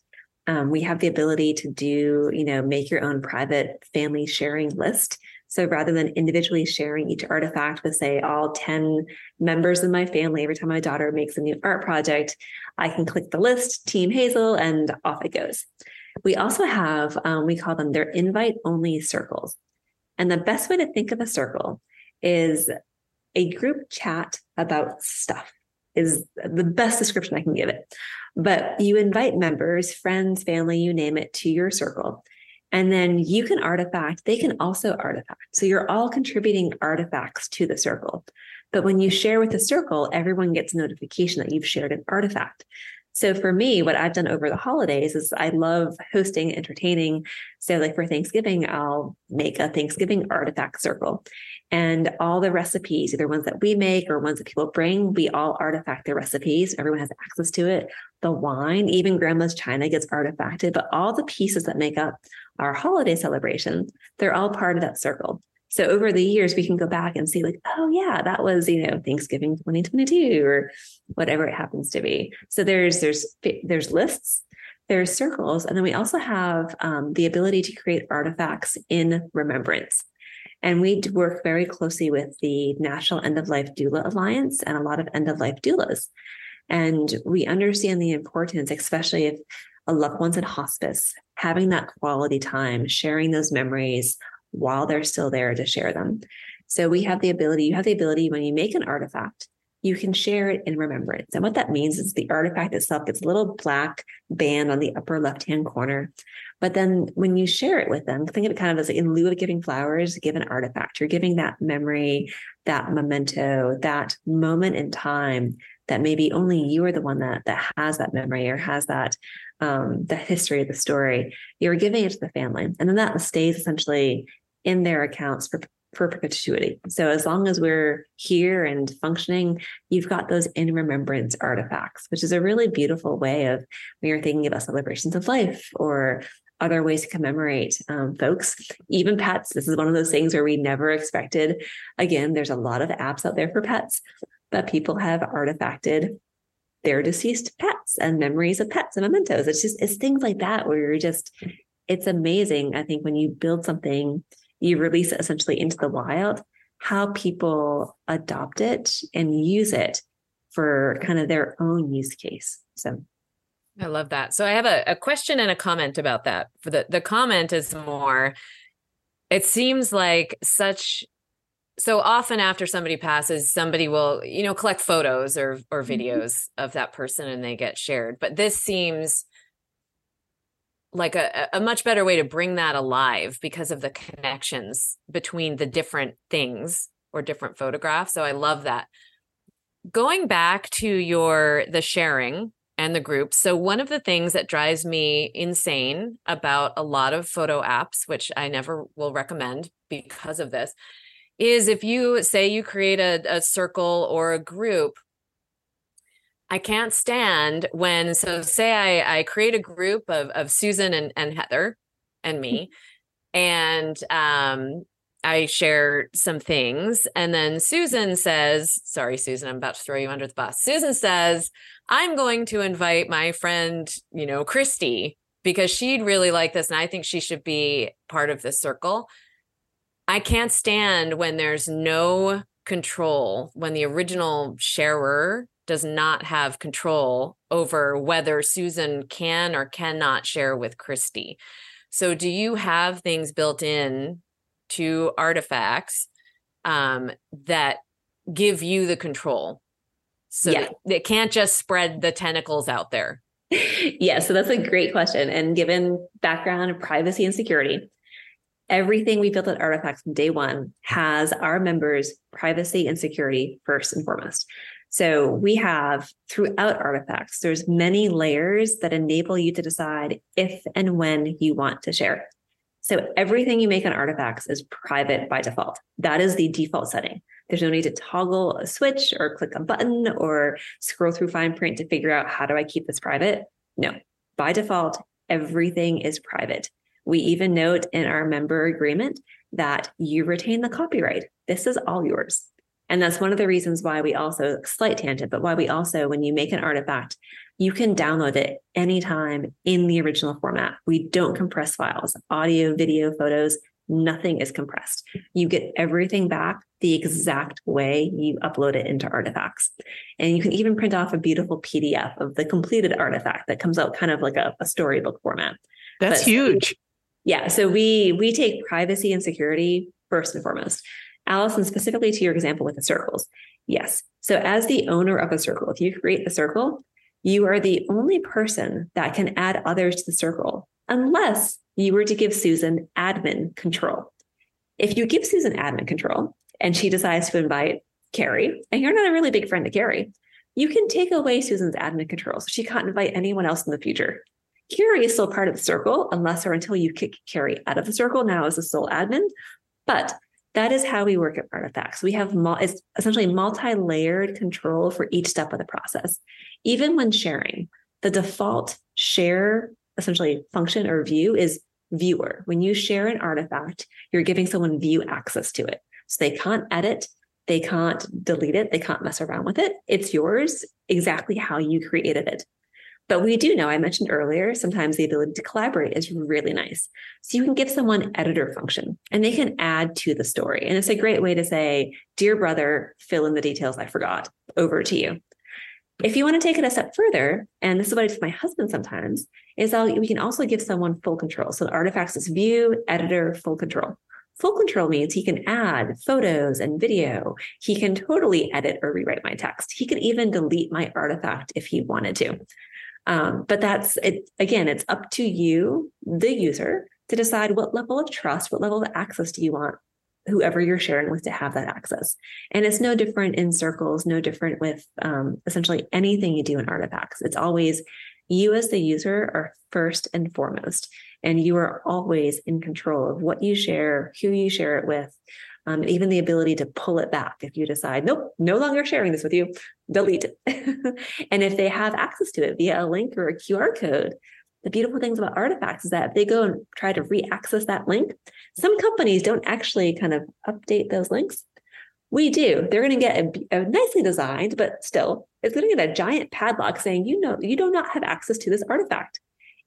Um, we have the ability to do, you know, make your own private family sharing list. So rather than individually sharing each artifact with, say, all 10 members of my family, every time my daughter makes a new art project, I can click the list, Team Hazel, and off it goes. We also have, um, we call them their invite only circles. And the best way to think of a circle is a group chat about stuff is the best description I can give it. But you invite members, friends, family, you name it, to your circle. And then you can artifact, they can also artifact. So you're all contributing artifacts to the circle. But when you share with the circle, everyone gets a notification that you've shared an artifact. So for me, what I've done over the holidays is I love hosting, entertaining. So like for Thanksgiving, I'll make a Thanksgiving artifact circle. And all the recipes, either ones that we make or ones that people bring, we all artifact the recipes. Everyone has access to it. The wine, even grandma's china gets artifacted, but all the pieces that make up our holiday celebration, they're all part of that circle. So over the years, we can go back and see, like, oh yeah, that was you know Thanksgiving 2022 or whatever it happens to be. So there's there's there's lists, there's circles, and then we also have um, the ability to create artifacts in remembrance. And we work very closely with the National End of Life Doula Alliance and a lot of end of life doulas. And we understand the importance, especially if a loved one's in hospice, having that quality time, sharing those memories while they're still there to share them. So we have the ability, you have the ability when you make an artifact, you can share it in remembrance. And what that means is the artifact itself gets a little black band on the upper left hand corner. But then when you share it with them, think of it kind of as in lieu of giving flowers, give an artifact. You're giving that memory, that memento, that moment in time that maybe only you are the one that that has that memory or has that um, the history of the story. You're giving it to the family, and then that stays essentially in their accounts for for perpetuity. So as long as we're here and functioning, you've got those in remembrance artifacts, which is a really beautiful way of when you're thinking about celebrations of life or other ways to commemorate um, folks, even pets. This is one of those things where we never expected. Again, there's a lot of apps out there for pets, but people have artifacted their deceased pets and memories of pets and mementos. It's just, it's things like that where you're just, it's amazing. I think when you build something, you release it essentially into the wild, how people adopt it and use it for kind of their own use case. So I love that. So I have a, a question and a comment about that. For the the comment is more it seems like such so often after somebody passes somebody will you know collect photos or or mm-hmm. videos mm-hmm. of that person and they get shared but this seems like a, a much better way to bring that alive because of the connections between the different things or different photographs so i love that going back to your the sharing and the groups. So, one of the things that drives me insane about a lot of photo apps, which I never will recommend because of this, is if you say you create a, a circle or a group, I can't stand when, so say I, I create a group of, of Susan and, and Heather and me, and um, I share some things. And then Susan says, sorry, Susan, I'm about to throw you under the bus. Susan says, I'm going to invite my friend, you know, Christy, because she'd really like this. And I think she should be part of this circle. I can't stand when there's no control, when the original sharer does not have control over whether Susan can or cannot share with Christy. So, do you have things built in to Artifcts um, that give you the control. So yeah. it can't just spread the tentacles out there. yeah, so that's a great question. And given background of privacy and security, everything we built at Artifcts from day one has our members' privacy and security first and foremost. So we have throughout Artifcts, there's many layers that enable you to decide if and when you want to share. So everything you make on Artifcts is private by default. That is the default setting. There's no need to toggle a switch or click a button or scroll through fine print to figure out how do I keep this private? No, by default, everything is private. We even note in our member agreement that you retain the copyright. This is all yours. And that's one of the reasons why we also, slight tangent, but why we also, when you make an artifact, you can download it anytime in the original format. We don't compress files, audio, video, photos, nothing is compressed. You get everything back the exact way you upload it into Artifcts. And you can even print off a beautiful PDF of the completed artifact that comes out kind of like a, a storybook format. That's but, huge. Yeah. So we we take privacy and security first and foremost. Allison, specifically to your example with the circles. Yes. So as the owner of a circle, if you create the circle, you are the only person that can add others to the circle unless you were to give Susan admin control. If you give Susan admin control and she decides to invite Carrie, and you're not a really big friend to Carrie, you can take away Susan's admin control so she can't invite anyone else in the future. Carrie is still part of the circle unless or until you kick Carrie out of the circle now as a sole admin. But that is how we work at Artifcts. We have it's essentially multi-layered control for each step of the process. Even when sharing, the default share essentially function or view is viewer. When you share an artifact, you're giving someone view access to it. So they can't edit, they can't delete it, they can't mess around with it. It's yours exactly how you created it. But we do know, I mentioned earlier, sometimes the ability to collaborate is really nice. So you can give someone editor function and they can add to the story. And it's a great way to say, dear brother, fill in the details I forgot. Over to you. If you want to take it a step further, and this is what I do with my husband sometimes, is I'll, we can also give someone full control. So the artifacts is view, editor, full control. Full control means he can add photos and video. He can totally edit or rewrite my text. He can even delete my artifact if he wanted to. Um, but that's it. Again, it's up to you, the user, to decide what level of trust, what level of access do you want whoever you're sharing with to have that access. And it's no different in circles, no different with um, essentially anything you do in Artifcts. It's always you as the user are first and foremost, and you are always in control of what you share, who you share it with, Um, and even the ability to pull it back if you decide, nope, no longer sharing this with you, delete it. and if they have access to it via a link or a QR code, the beautiful things about Artifcts is that if they go and try to re-access that link, some companies don't actually kind of update those links. We do. They're going to get a, a, nicely designed, but still, it's going to get a giant padlock saying, you know, you do not have access to this artifact.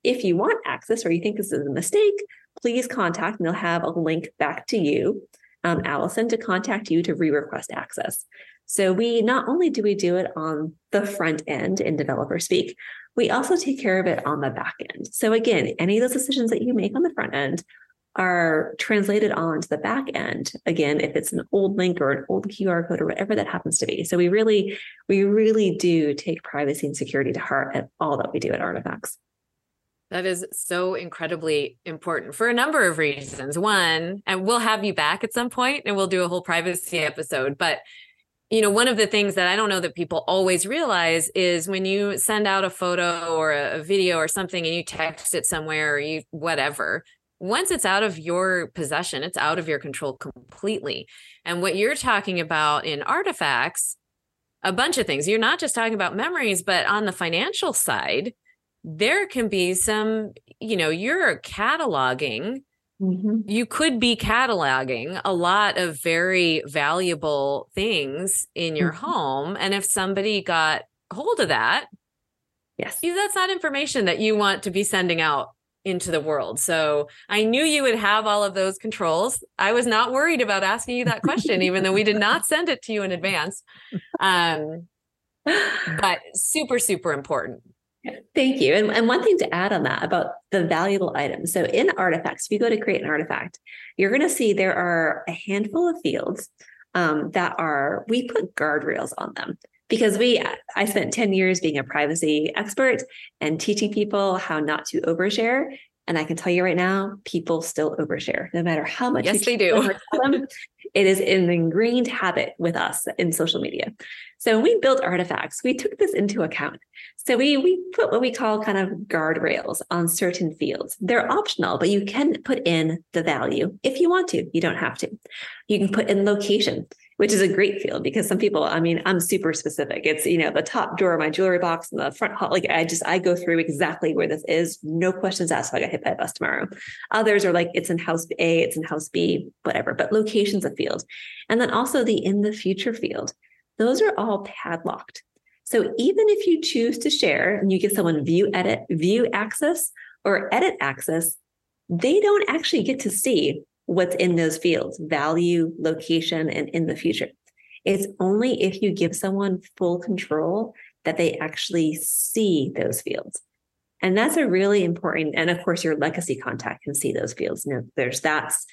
If you want access or you think this is a mistake, please contact and they'll have a link back to you, um, Allison, to contact you to re-request access. So we not only do we do it on the front end in developer speak, we also take care of it on the back end. So again, any of those decisions that you make on the front end are translated onto the back end again if it's an old link or an old qr code or whatever that happens to be so we really we really do take privacy and security to heart at all that we do at Artifcts that is so incredibly important for a number of reasons one and we'll have you back at some point and we'll do a whole privacy episode but you know one of the things that i don't know that people always realize is when you send out a photo or a video or something and you text it somewhere or you whatever once it's out of your possession, it's out of your control completely. And what you're talking about in Artifcts, a bunch of things. You're not just talking about memories, but on the financial side, there can be some, you know, you're cataloging. Mm-hmm. You could be cataloging a lot of very valuable things in your mm-hmm. home. And if somebody got hold of that, yes, that's not information that you want to be sending out into the world. So I knew you would have all of those controls. I was not worried about asking you that question, even though we did not send it to you in advance. Um, but super, super important. Thank you. And, and one thing to add on that about the valuable items. So in Artifcts, if you go to create an artifact, you're going to see there are a handful of fields um, that are, we put guardrails on them because we i spent 10 years being a privacy expert and teaching people how not to overshare and i can tell you right now people still overshare no matter how much yes they do them, it is an ingrained habit with us in social media. So when we built Artifcts we took this into account. So we we put what we call kind of guardrails on certain fields. They're optional but you can put in the value if you want to. You don't have to. You can put in location which is a great field because some people, I mean, I'm super specific. It's, you know, the top drawer of my jewelry box and the front, hall. like I just, I go through exactly where this is. No questions asked if I got hit by a bus tomorrow. Others are like, it's in house A, it's in house B, whatever, but location's a field. And then also the in the future field. Those are all padlocked. So even if you choose to share and you give someone view edit, view access or edit access, they don't actually get to see what's in those fields value, location, and in the future. It's only if you give someone full control that they actually see those fields. And that's a really important, and of course, your legacy contact can see those fields. You know, there's that's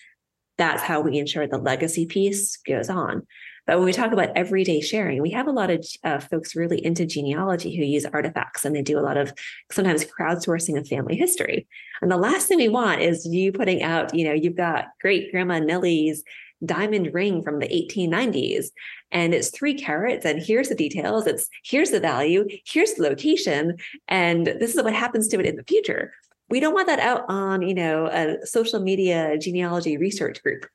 that's how we ensure the legacy piece goes on. But when we talk about everyday sharing, we have a lot of uh, folks really into genealogy who use Artifcts and they do a lot of sometimes crowdsourcing of family history. And the last thing we want is you putting out, you know, you've got great grandma Nellie's diamond ring from the 1890s and it's three carats and here's the details it's here's the value here's the location and this is what happens to it in the future we don't want that out on you know a social media genealogy research group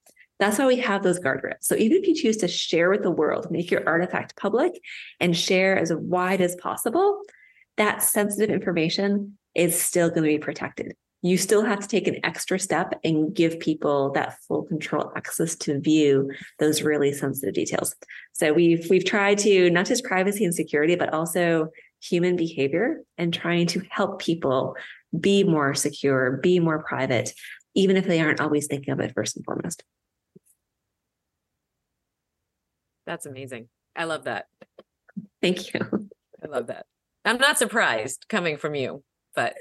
that's why we have those guardrails. So even if you choose to share with the world, make your artifact public and share as wide as possible, that sensitive information is still going to be protected. You still have to take an extra step and give people that full control access to view those really sensitive details. So we've we've tried to not just privacy and security, but also human behavior and trying to help people be more secure, be more private, even if they aren't always thinking of it first and foremost. That's amazing. I love that. Thank you. I love that. I'm not surprised coming from you, but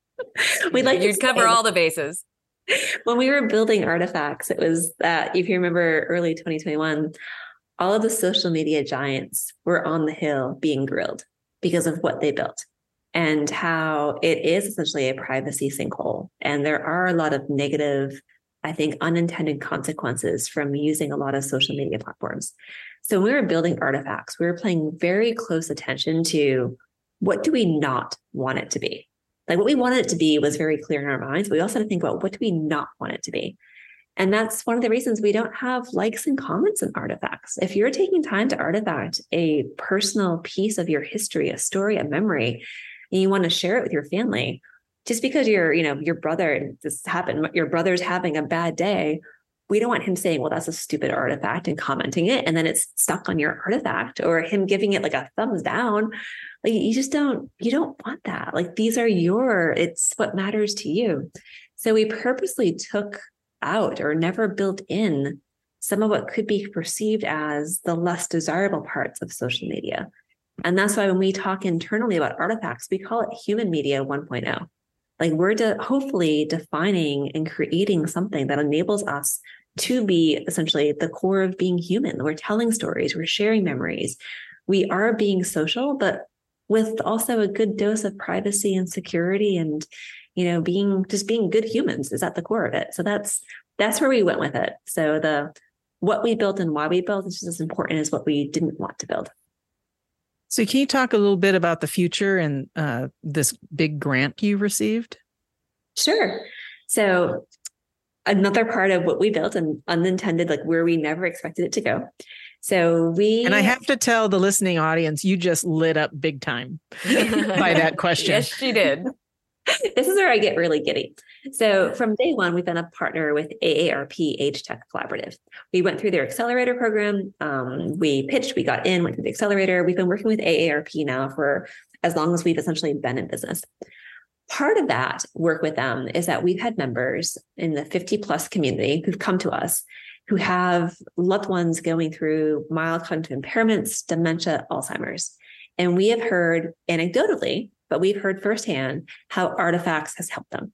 we like you'd cover all the bases. When we were building Artifcts, it was that if you remember early 2021, all of the social media giants were on the hill being grilled because of what they built and how it is essentially a privacy sinkhole. And there are a lot of negative I think, unintended consequences from using a lot of social media platforms. So when we were building Artifcts, we were paying very close attention to what do we not want it to be? Like what we wanted it to be was very clear in our minds. But we also had to think about what do we not want it to be? And that's one of the reasons we don't have likes and comments in Artifcts. If you're taking time to artifact a personal piece of your history, a story, a memory, and you want to share it with your family, just because your, you know, your brother, this happened, your brother's having a bad day, we don't want him saying, well, that's a stupid artifact and commenting it. And then it's stuck on your artifact or him giving it like a thumbs down. Like you just don't, you don't want that. Like these are your, it's what matters to you. So we purposely took out or never built in some of what could be perceived as the less desirable parts of social media. And that's why when we talk internally about Artifcts, we call it human media 1.0. Like we're de- hopefully defining and creating something that enables us to be essentially the core of being human. We're telling stories, we're sharing memories. We are being social, but with also a good dose of privacy and security and you know being just being good humans is at the core of it so that's that's where we went with it so the what we built and why we built is just as important as what we didn't want to build so can you talk a little bit about the future and uh, this big grant you received sure so another part of what we built and unintended like where we never expected it to go so we And I have to tell the listening audience, you just lit up big time by that question. yes, she did. this is where I get really giddy. So from day one, we've been a partner with AARP Age Tech Collaborative. We went through their accelerator program. Um, we pitched, we got in, went through the accelerator. We've been working with AARP now for as long as we've essentially been in business. Part of that work with them is that we've had members in the 50 plus community who've come to us who have loved ones going through mild cognitive impairments, dementia, Alzheimer's. And we have heard anecdotally but we've heard firsthand how Artifcts has helped them,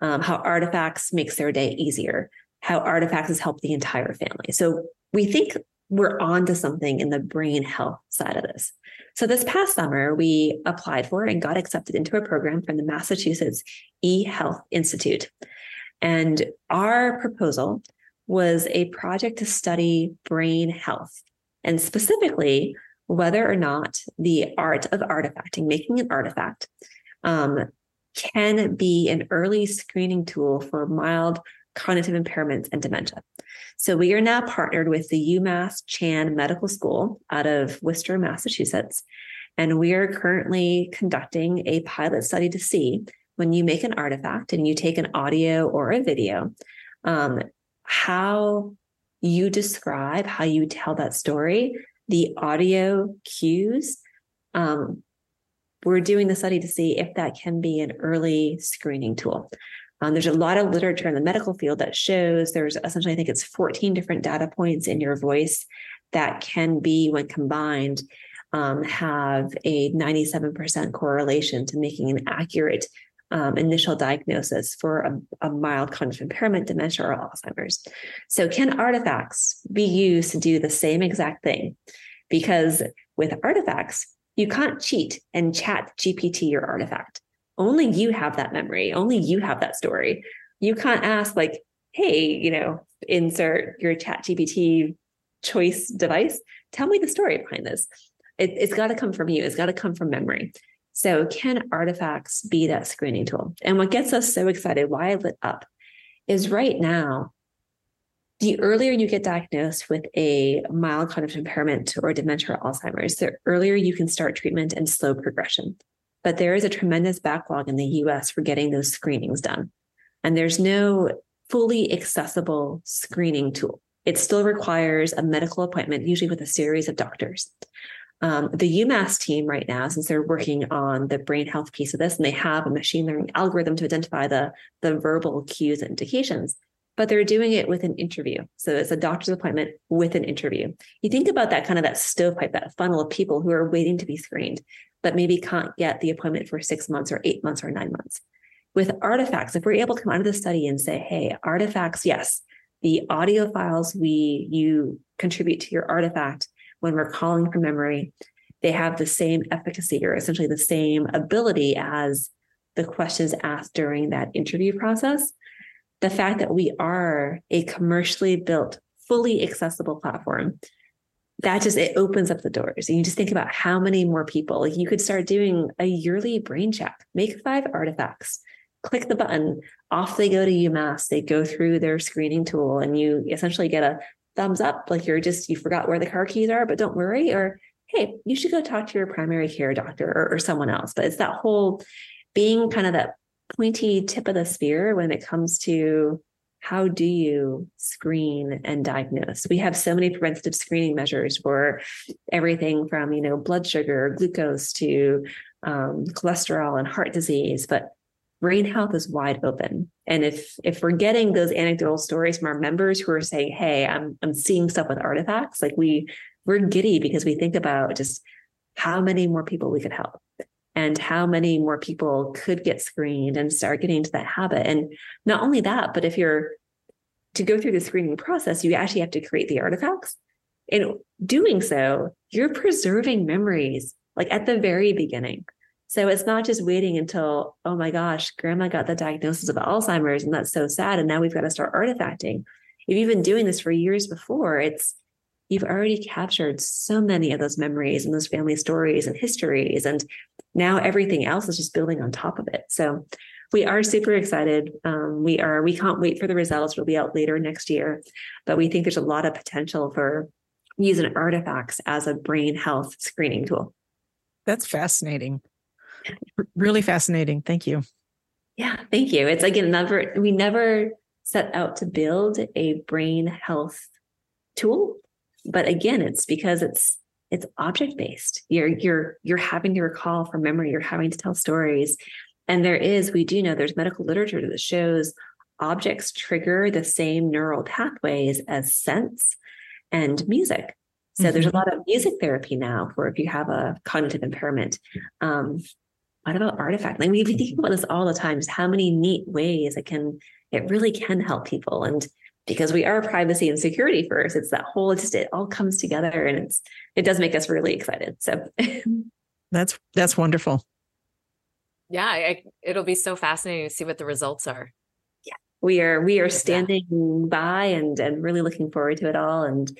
um, how Artifcts makes their day easier, how Artifcts has helped the entire family. So we think we're on to something in the brain health side of this. So this past summer, we applied for and got accepted into a program from the Massachusetts eHealth Institute. And our proposal was a project to study brain health and specifically whether or not the art of artifacting, making an artifact, um, can be an early screening tool for mild cognitive impairments and dementia. So we are now partnered with the UMass Chan Medical School out of Worcester, Massachusetts. And we are currently conducting a pilot study to see when you make an artifact and you take an audio or a video, um, how you describe, how you tell that story the audio cues. Um, we're doing the study to see if that can be an early screening tool. Um, there's a lot of literature in the medical field that shows there's essentially, I think it's 14 different data points in your voice that can be, when combined, um, have a 97% correlation to making an accurate um, initial diagnosis for a, a, mild cognitive impairment, dementia, or Alzheimer's. So, can Artifcts be used to do the same exact thing? Because with Artifcts, you can't cheat and chat GPT your artifact. Only you have that memory. Only you have that story. You can't ask, like, hey, you know, insert your chat GPT choice device. Tell me the story behind this. It, it's got to come from you. It's got to come from memory. So, can Artifcts be that screening tool? And what gets us so excited, why I lit up, is right now, the earlier you get diagnosed with a mild cognitive impairment or dementia or Alzheimer's, the earlier you can start treatment and slow progression. But there is a tremendous backlog in the US for getting those screenings done. And there's no fully accessible screening tool. It still requires a medical appointment, usually with a series of doctors. Um, the UMass team right now, since they're working on the brain health piece of this, and they have a machine learning algorithm to identify the, the verbal cues and indications, but they're doing it with an interview. So it's a doctor's appointment with an interview. You think about that kind of that stovepipe, that funnel of people who are waiting to be screened, but maybe can't get the appointment for six months or eight months or nine months. With Artifcts, if we're able to come out of the study and say, hey, Artifcts, yes, the audio files we you contribute to your artifact when we're calling from memory, they have the same efficacy or essentially the same ability as the questions asked during that interview process. The fact that we are a commercially built, fully accessible platform, that just it opens up the doors. And you just think about how many more people like you could start doing a yearly brain check, make five artifacts, click the button, off they go to UMass. They go through their screening tool, and you essentially get a thumbs up, like you're just you forgot where the car keys are, but don't worry, or hey, you should go talk to your primary care doctor or, or someone else. But it's that whole being kind of that pointy tip of the spear when it comes to how do you screen and diagnose we have so many preventative screening measures for everything from you know blood sugar glucose to um, cholesterol and heart disease but brain health is wide open and if if we're getting those anecdotal stories from our members who are saying hey i'm i'm seeing stuff with Artifcts like we we're giddy because we think about just how many more people we could help and how many more people could get screened and start getting into that habit. And not only that, but if you're to go through the screening process, you actually have to create the artifacts. In doing so, you're preserving memories like at the very beginning. So it's not just waiting until, oh my gosh, grandma got the diagnosis of Alzheimer's and that's so sad. And now we've got to start artifacting. If you've been doing this for years before, it's you've already captured so many of those memories and those family stories and histories. And now everything else is just building on top of it. So we are super excited. Um, we are, we can't wait for the results. We'll be out later next year, but we think there's a lot of potential for using Artifcts as a brain health screening tool. That's fascinating. Really fascinating. Thank you. Yeah, thank you. It's again, never, we never set out to build a brain health tool but again it's because it's it's object based you're you're you're having to recall from memory you're having to tell stories and there is we do know there's medical literature that shows objects trigger the same neural pathways as sense and music so mm-hmm. there's a mm-hmm. lot of music therapy now for if you have a cognitive impairment um what about artifact like we think about this all the time just how many neat ways it can it really can help people and because we are privacy and security first. It's that whole just it all comes together and it's it does make us really excited. So that's that's wonderful. Yeah, I, it'll be so fascinating to see what the results are. Yeah, we are we are standing yeah. by and and really looking forward to it all and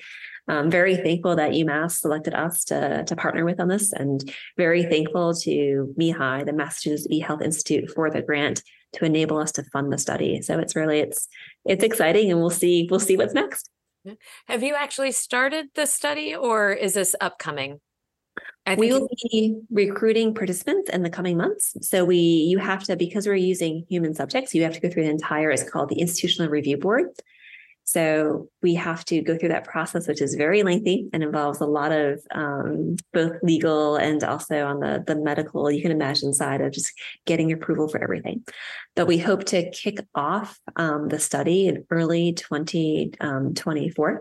I'm very thankful that UMass selected us to, to partner with on this and very thankful to MeHI, the Massachusetts eHealth Institute for the grant to enable us to fund the study. So it's really it's it's exciting and we'll see we'll see what's next. Have you actually started the study or is this upcoming? we will be recruiting participants in the coming months. So we you have to because we're using human subjects, you have to go through the entire it's called the institutional review board. So we have to go through that process, which is very lengthy and involves a lot of um, both legal and also on the, the medical, you can imagine, side of just getting approval for everything. But we hope to kick off um, the study in early 2024. Um,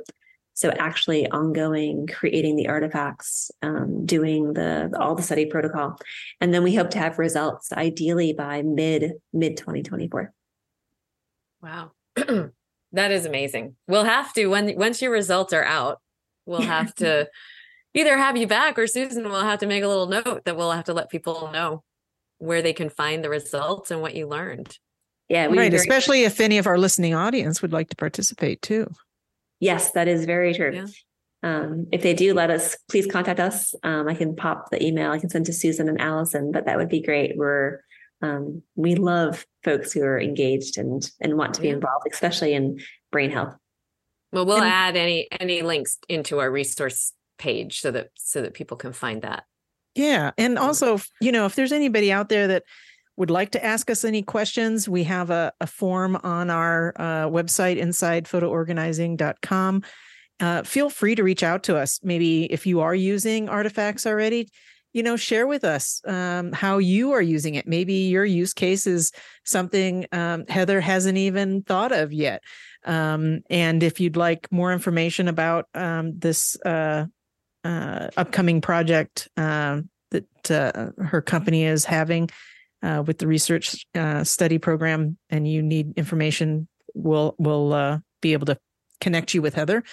so actually ongoing, creating the artifacts, um, doing the all the study protocol, and then we hope to have results ideally by mid mid 2024. Wow. That is amazing. We'll have to when once your results are out, we'll have to either have you back or Susan will have to make a little note that we'll have to let people know where they can find the results and what you learned. Yeah, right. Especially if any of our listening audience would like to participate too. Yes, that is very true. Yeah. Um, if they do, let us please contact us. Um, I can pop the email I can send to Susan and Allison, but that would be great. We're um, we love folks who are engaged and and want to be involved, especially in brain health. Well, we'll and, add any any links into our resource page so that so that people can find that. Yeah, and also, you know, if there's anybody out there that would like to ask us any questions, we have a, a form on our uh, website, insidephotoorganizing.com. Uh, feel free to reach out to us. Maybe if you are using Artifcts already, you know share with us um, how you are using it. Maybe your use case is something um, heather hasn't even thought of yet. Um, and if you'd like more information about um, this uh, uh, upcoming project uh, that uh, her company is having uh, with the research uh, study program and you need information we'll we'll be able to connect you with heather.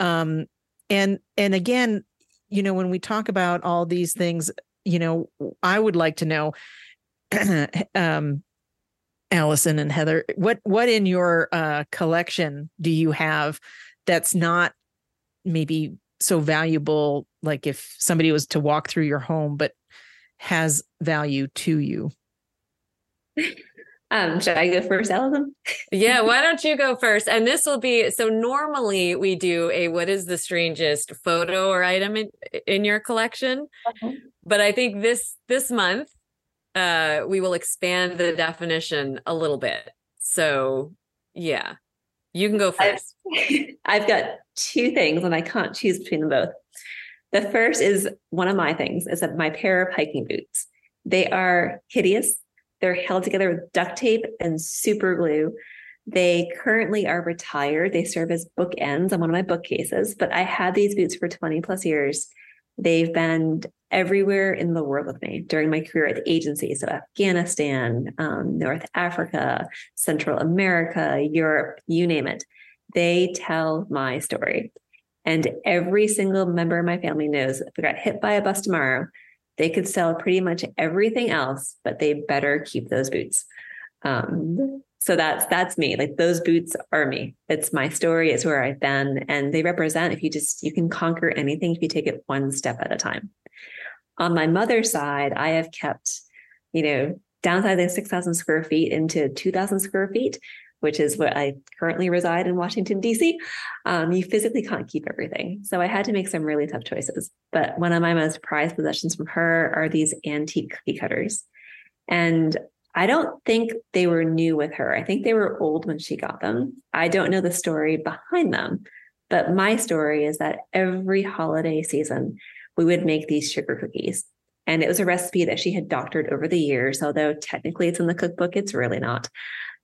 Um, and and again you know, when we talk about all these things, you know, I would like to know, um, Allison and Heather, what what in your uh, collection do you have that's not maybe so valuable? Like if somebody was to walk through your home, but has value to you. Um, should I go first, Allison? yeah, why don't you go first? And this will be so normally we do a what is the strangest photo or item in, in your collection? Uh-huh. But I think this this month uh we will expand the definition a little bit. So yeah. You can go first. I've, I've got two things and I can't choose between them both. The first is one of my things is that my pair of hiking boots. They are hideous. They're held together with duct tape and super glue. They currently are retired. They serve as bookends on one of my bookcases, but I had these boots for 20 plus years. They've been everywhere in the world with me during my career at the agency. So Afghanistan, um, North Africa, Central America, Europe, you name it. They tell my story. And every single member of my family knows if I got hit by a bus tomorrow, they could sell pretty much everything else, but they better keep those boots. Um, so that's that's me. Like those boots are me. It's my story. It's where I've been, and they represent. If you just you can conquer anything if you take it one step at a time. On my mother's side, I have kept, you know, downsizing six thousand square feet into two thousand square feet which is where I currently reside in Washington, D.C., um, you physically can't keep everything. So I had to make some really tough choices. But one of my most prized possessions from her are these antique cookie cutters. And I don't think they were new with her. I think they were old when she got them. I don't know the story behind them. But my story is that every holiday season, we would make these sugar cookies. And it was a recipe that she had doctored over the years, although technically it's in the cookbook, it's really not.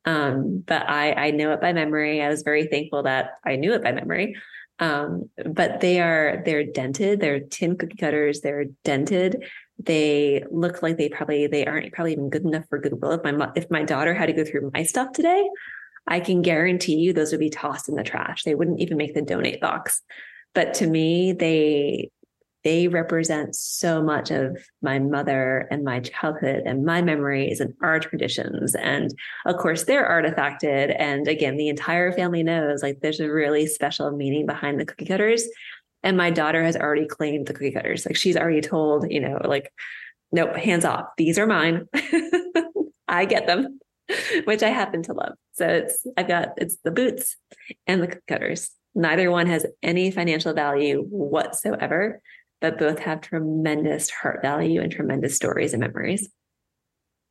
Um, but I, I know it by memory. I was very thankful that I knew it by memory. Um, but they are they're dented. They're tin cookie cutters. They're dented. They look like they probably they aren't probably even good enough for Goodwill. If my if my daughter had to go through my stuff today, I can guarantee you those would be tossed in the trash. They wouldn't even make the donate box. But to me, they they represent so much of my mother and my childhood and my memories and our traditions. And of course, they're artifacted. And again, the entire family knows like there's a really special meaning behind the cookie cutters. And my daughter has already claimed the cookie cutters. Like she's already told, you know, like, nope, hands off. These are mine. I get them, which I happen to love. So it's, I've got, it's the boots and the cookie cutters. Neither one has any financial value whatsoever but both have tremendous heart value and tremendous stories and memories.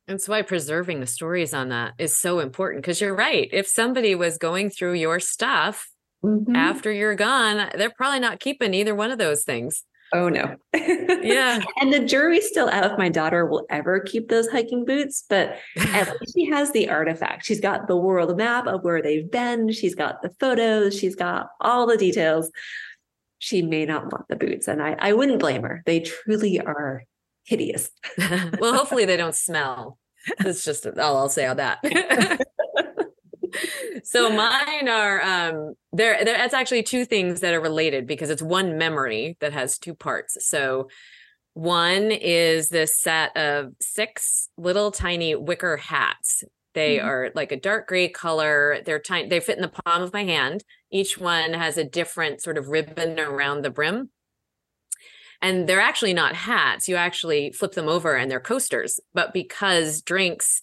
That's why preserving the stories on that is so important because you're right. If somebody was going through your stuff mm-hmm. after you're gone, they're probably not keeping either one of those things. Oh no. yeah. And the jury's still out if my daughter will ever keep those hiking boots, but at least she has the artifact. She's got the world map of where they've been. She's got the photos. She's got all the details she may not want the boots. And I, I wouldn't blame her. They truly are hideous. well, hopefully they don't smell. That's just all I'll say on that. so mine are um there that's actually two things that are related because it's one memory that has two parts. So one is this set of six little tiny wicker hats they mm-hmm. are like a dark gray color. They're tiny. They fit in the palm of my hand. Each one has a different sort of ribbon around the brim. And they're actually not hats. You actually flip them over and they're coasters. But because drinks,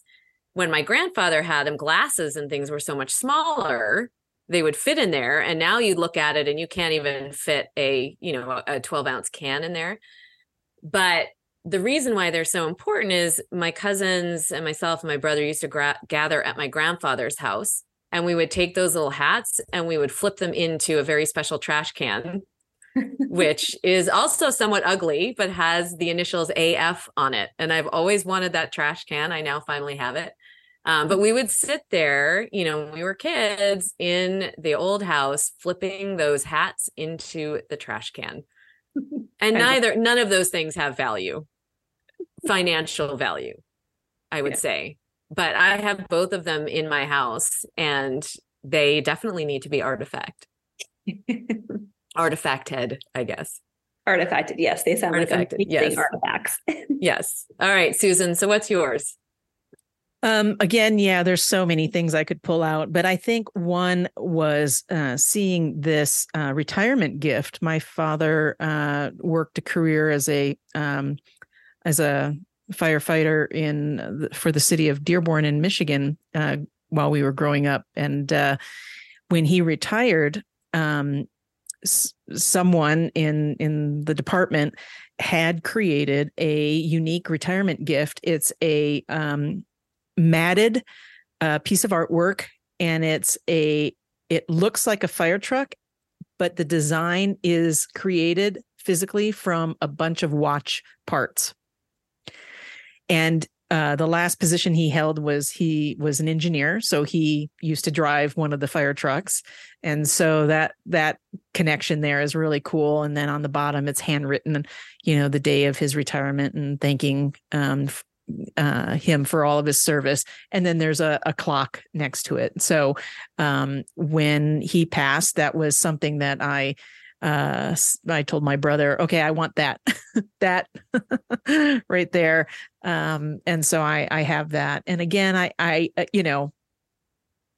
when my grandfather had them, glasses and things were so much smaller, they would fit in there. And now you look at it and you can't even fit a, you know, a 12 ounce can in there. But the reason why they're so important is my cousins and myself and my brother used to gra- gather at my grandfather's house and we would take those little hats and we would flip them into a very special trash can which is also somewhat ugly but has the initials AF on it. And I've always wanted that trash can. I now finally have it. Um, but we would sit there you know when we were kids in the old house flipping those hats into the trash can. And neither none of those things have value financial value, I would yeah. say. But I have both of them in my house and they definitely need to be artifact. Artifacted, I guess. Artifacted, yes. They sound Artifacted, like yes. artifacts. yes. All right, Susan. So what's yours? Um, again, yeah, there's so many things I could pull out, but I think one was uh, seeing this uh, retirement gift. My father uh, worked a career as a um, as a firefighter in for the city of Dearborn in Michigan uh, while we were growing up, and uh, when he retired, um, s- someone in in the department had created a unique retirement gift. It's a um, matted uh, piece of artwork, and it's a it looks like a fire truck, but the design is created physically from a bunch of watch parts. And uh, the last position he held was he was an engineer, so he used to drive one of the fire trucks, and so that that connection there is really cool. And then on the bottom, it's handwritten, you know, the day of his retirement and thanking um, uh, him for all of his service. And then there's a, a clock next to it. So um, when he passed, that was something that I uh, I told my brother, okay, I want that, that right there. Um, and so I, I have that. And again, I, I, uh, you know,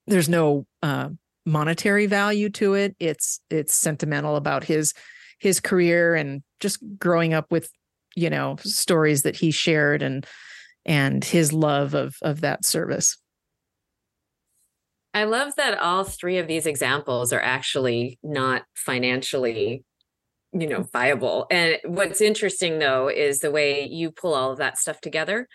there's no, uh, monetary value to it. It's, it's sentimental about his, his career and just growing up with, you know, stories that he shared and, and his love of, of that service. I love that all three of these examples are actually not financially, you know, viable. And what's interesting though is the way you pull all of that stuff together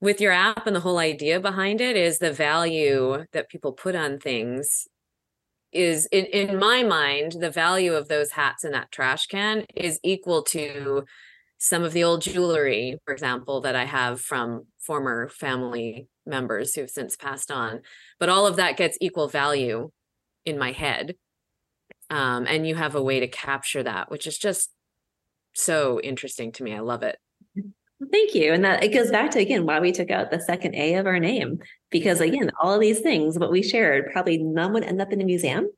with your app and the whole idea behind it is the value that people put on things is in, in my mind the value of those hats in that trash can is equal to some of the old jewelry for example that i have from former family members who've since passed on but all of that gets equal value in my head um, and you have a way to capture that which is just so interesting to me i love it Thank you. And that it goes back to again why we took out the second A of our name. Because again, all of these things, what we shared, probably none would end up in a museum.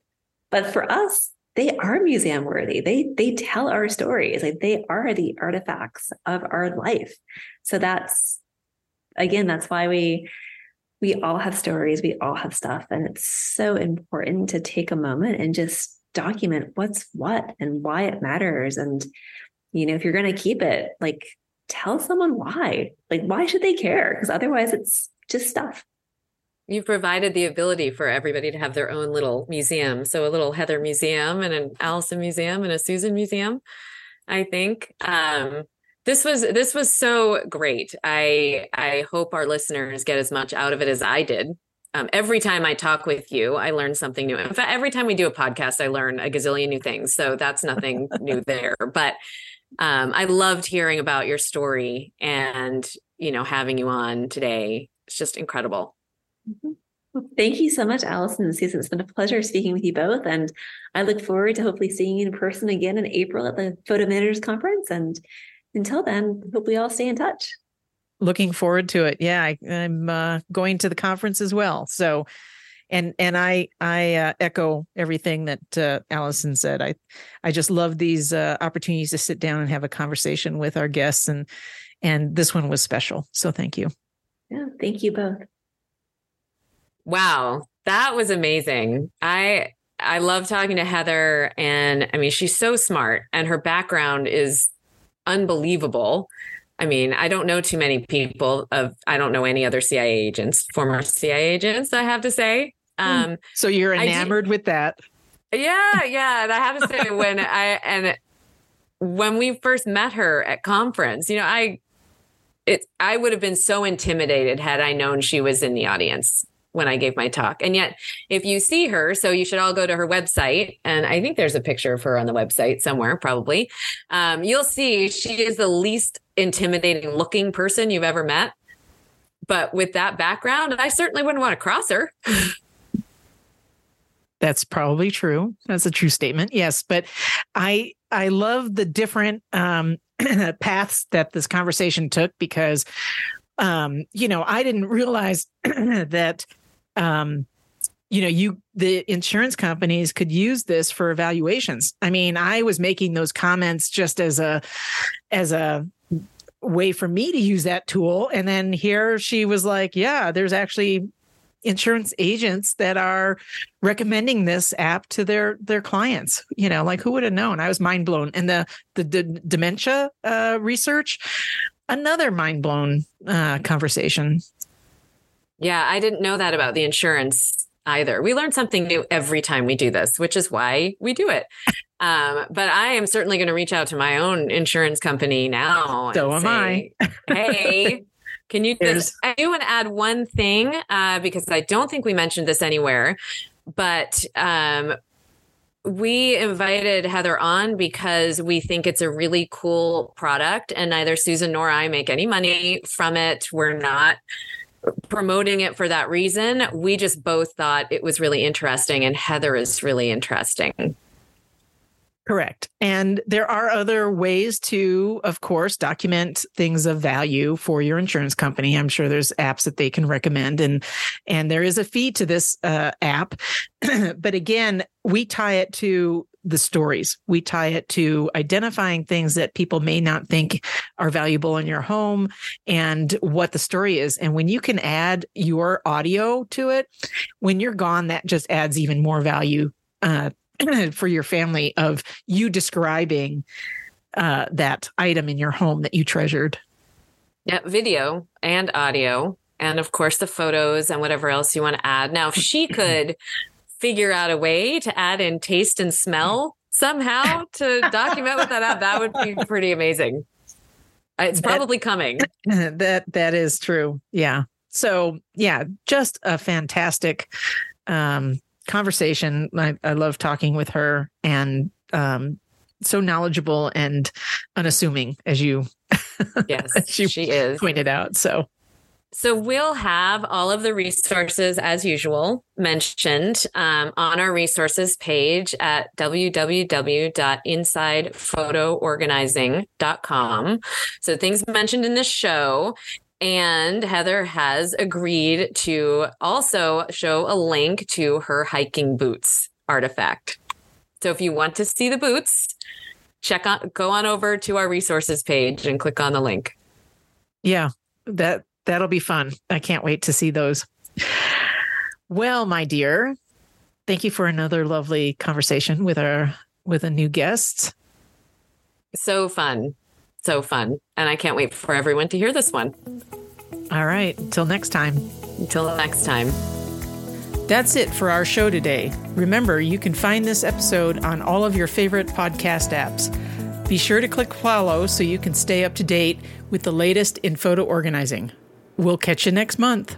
But for us, they are museum worthy. They they tell our stories. Like they are the artifacts of our life. So that's again, that's why we we all have stories, we all have stuff. And it's so important to take a moment and just document what's what and why it matters. And, you know, if you're going to keep it, like tell someone why. Like, why should they care? Because otherwise, it's just stuff. You've provided the ability for everybody to have their own little museum. So, a little Heather museum and an Allison museum and a Susan museum, I think. Um, this was this was so great. I I hope our listeners get as much out of it as I did. Um, every time I talk with you, I learn something new. In fact, every time we do a podcast, I learn a gazillion new things. So that's nothing new there. But um, I loved hearing about your story and you know having you on today. It's just incredible. Mm-hmm. Thank you so much, Allison and Susan. It's been a pleasure speaking with you both, and I look forward to hopefully seeing you in person again in April at the Photo Managers Conference. And until then, hope we all stay in touch. Looking forward to it. Yeah, I, am uh, going to the conference as well. So, and and I I uh, echo everything that uh, Allison said. I I just love these uh, opportunities to sit down and have a conversation with our guests, and and this one was special. So thank you. Yeah, thank you both. Wow, that was amazing. I I love talking to Heather, and I mean she's so smart, and her background is unbelievable. I mean, I don't know too many people of I don't know any other CIA agents, former CIA agents, I have to say. Hmm. Um so you're enamored with that. Yeah, yeah. And I have to say when I and when we first met her at conference, you know, I it I would have been so intimidated had I known she was in the audience when I gave my talk. And yet, if you see her, so you should all go to her website. And I think there's a picture of her on the website somewhere, probably. Um, you'll see she is the least intimidating looking person you've ever met. But with that background, I certainly wouldn't want to cross her. That's probably true. That's a true statement. Yes, but I I love the different um, paths that this conversation took because um, you know I didn't realize that um, you know you the insurance companies could use this for evaluations. I mean i was making those comments just as a as a way for me to use that tool. And then here she was like yeah there's actually insurance agents that are recommending this app to their their clients. You know like who would have known? I was mind blown. And the the, the dementia uh, research another mind blown uh, conversation. Yeah, I didn't know that about the insurance either. We learn something new every time we do this, which is why we do it. Um, but I am certainly going to reach out to my own insurance company now. So am say, I. hey, can you? This, I do want to add one thing uh, because I don't think we mentioned this anywhere, but um, we invited Heather on because we think it's a really cool product, and neither Susan nor I make any money from it. We're not promoting it for that reason. We just both thought it was really interesting, and Heather is really interesting. Correct. And there are other ways to, of course, document things of value for your insurance company. I'm sure there's apps that they can recommend and and there is a fee to this uh, app. but again, we tie it to the stories. We tie it to identifying things that people may not think are valuable in your home and what the story is. And when you can add your audio to it, when you're gone, that just adds even more value uh, for your family of you describing uh, that item in your home that you treasured. Yeah, video and audio, and of course the photos and whatever else you want to add. Now, if she could figure out a way to add in taste and smell somehow to document with that app, that would be pretty amazing. It's probably that, coming. That that is true. Yeah. So yeah, just a fantastic um, conversation. I, I love talking with her and um, so knowledgeable and unassuming as you yes she, she is. pointed out so. So we'll have all of the resources as usual mentioned um, on our resources page at www.insidephotoorganizing.com so things mentioned in this show and Heather has agreed to also show a link to her hiking boots artifact. So if you want to see the boots, check on go on over to our resources page and click on the link. Yeah, that that'll be fun. I can't wait to see those. Well, my dear, thank you for another lovely conversation with our with a new guest. So fun so fun. And I can't wait for everyone to hear this one. All right. Until next time. Until next time. That's it for our show today. Remember, you can find this episode on all of your favorite podcast apps. Be sure to click follow so you can stay up to date with the latest in photo organizing. We'll catch you next month.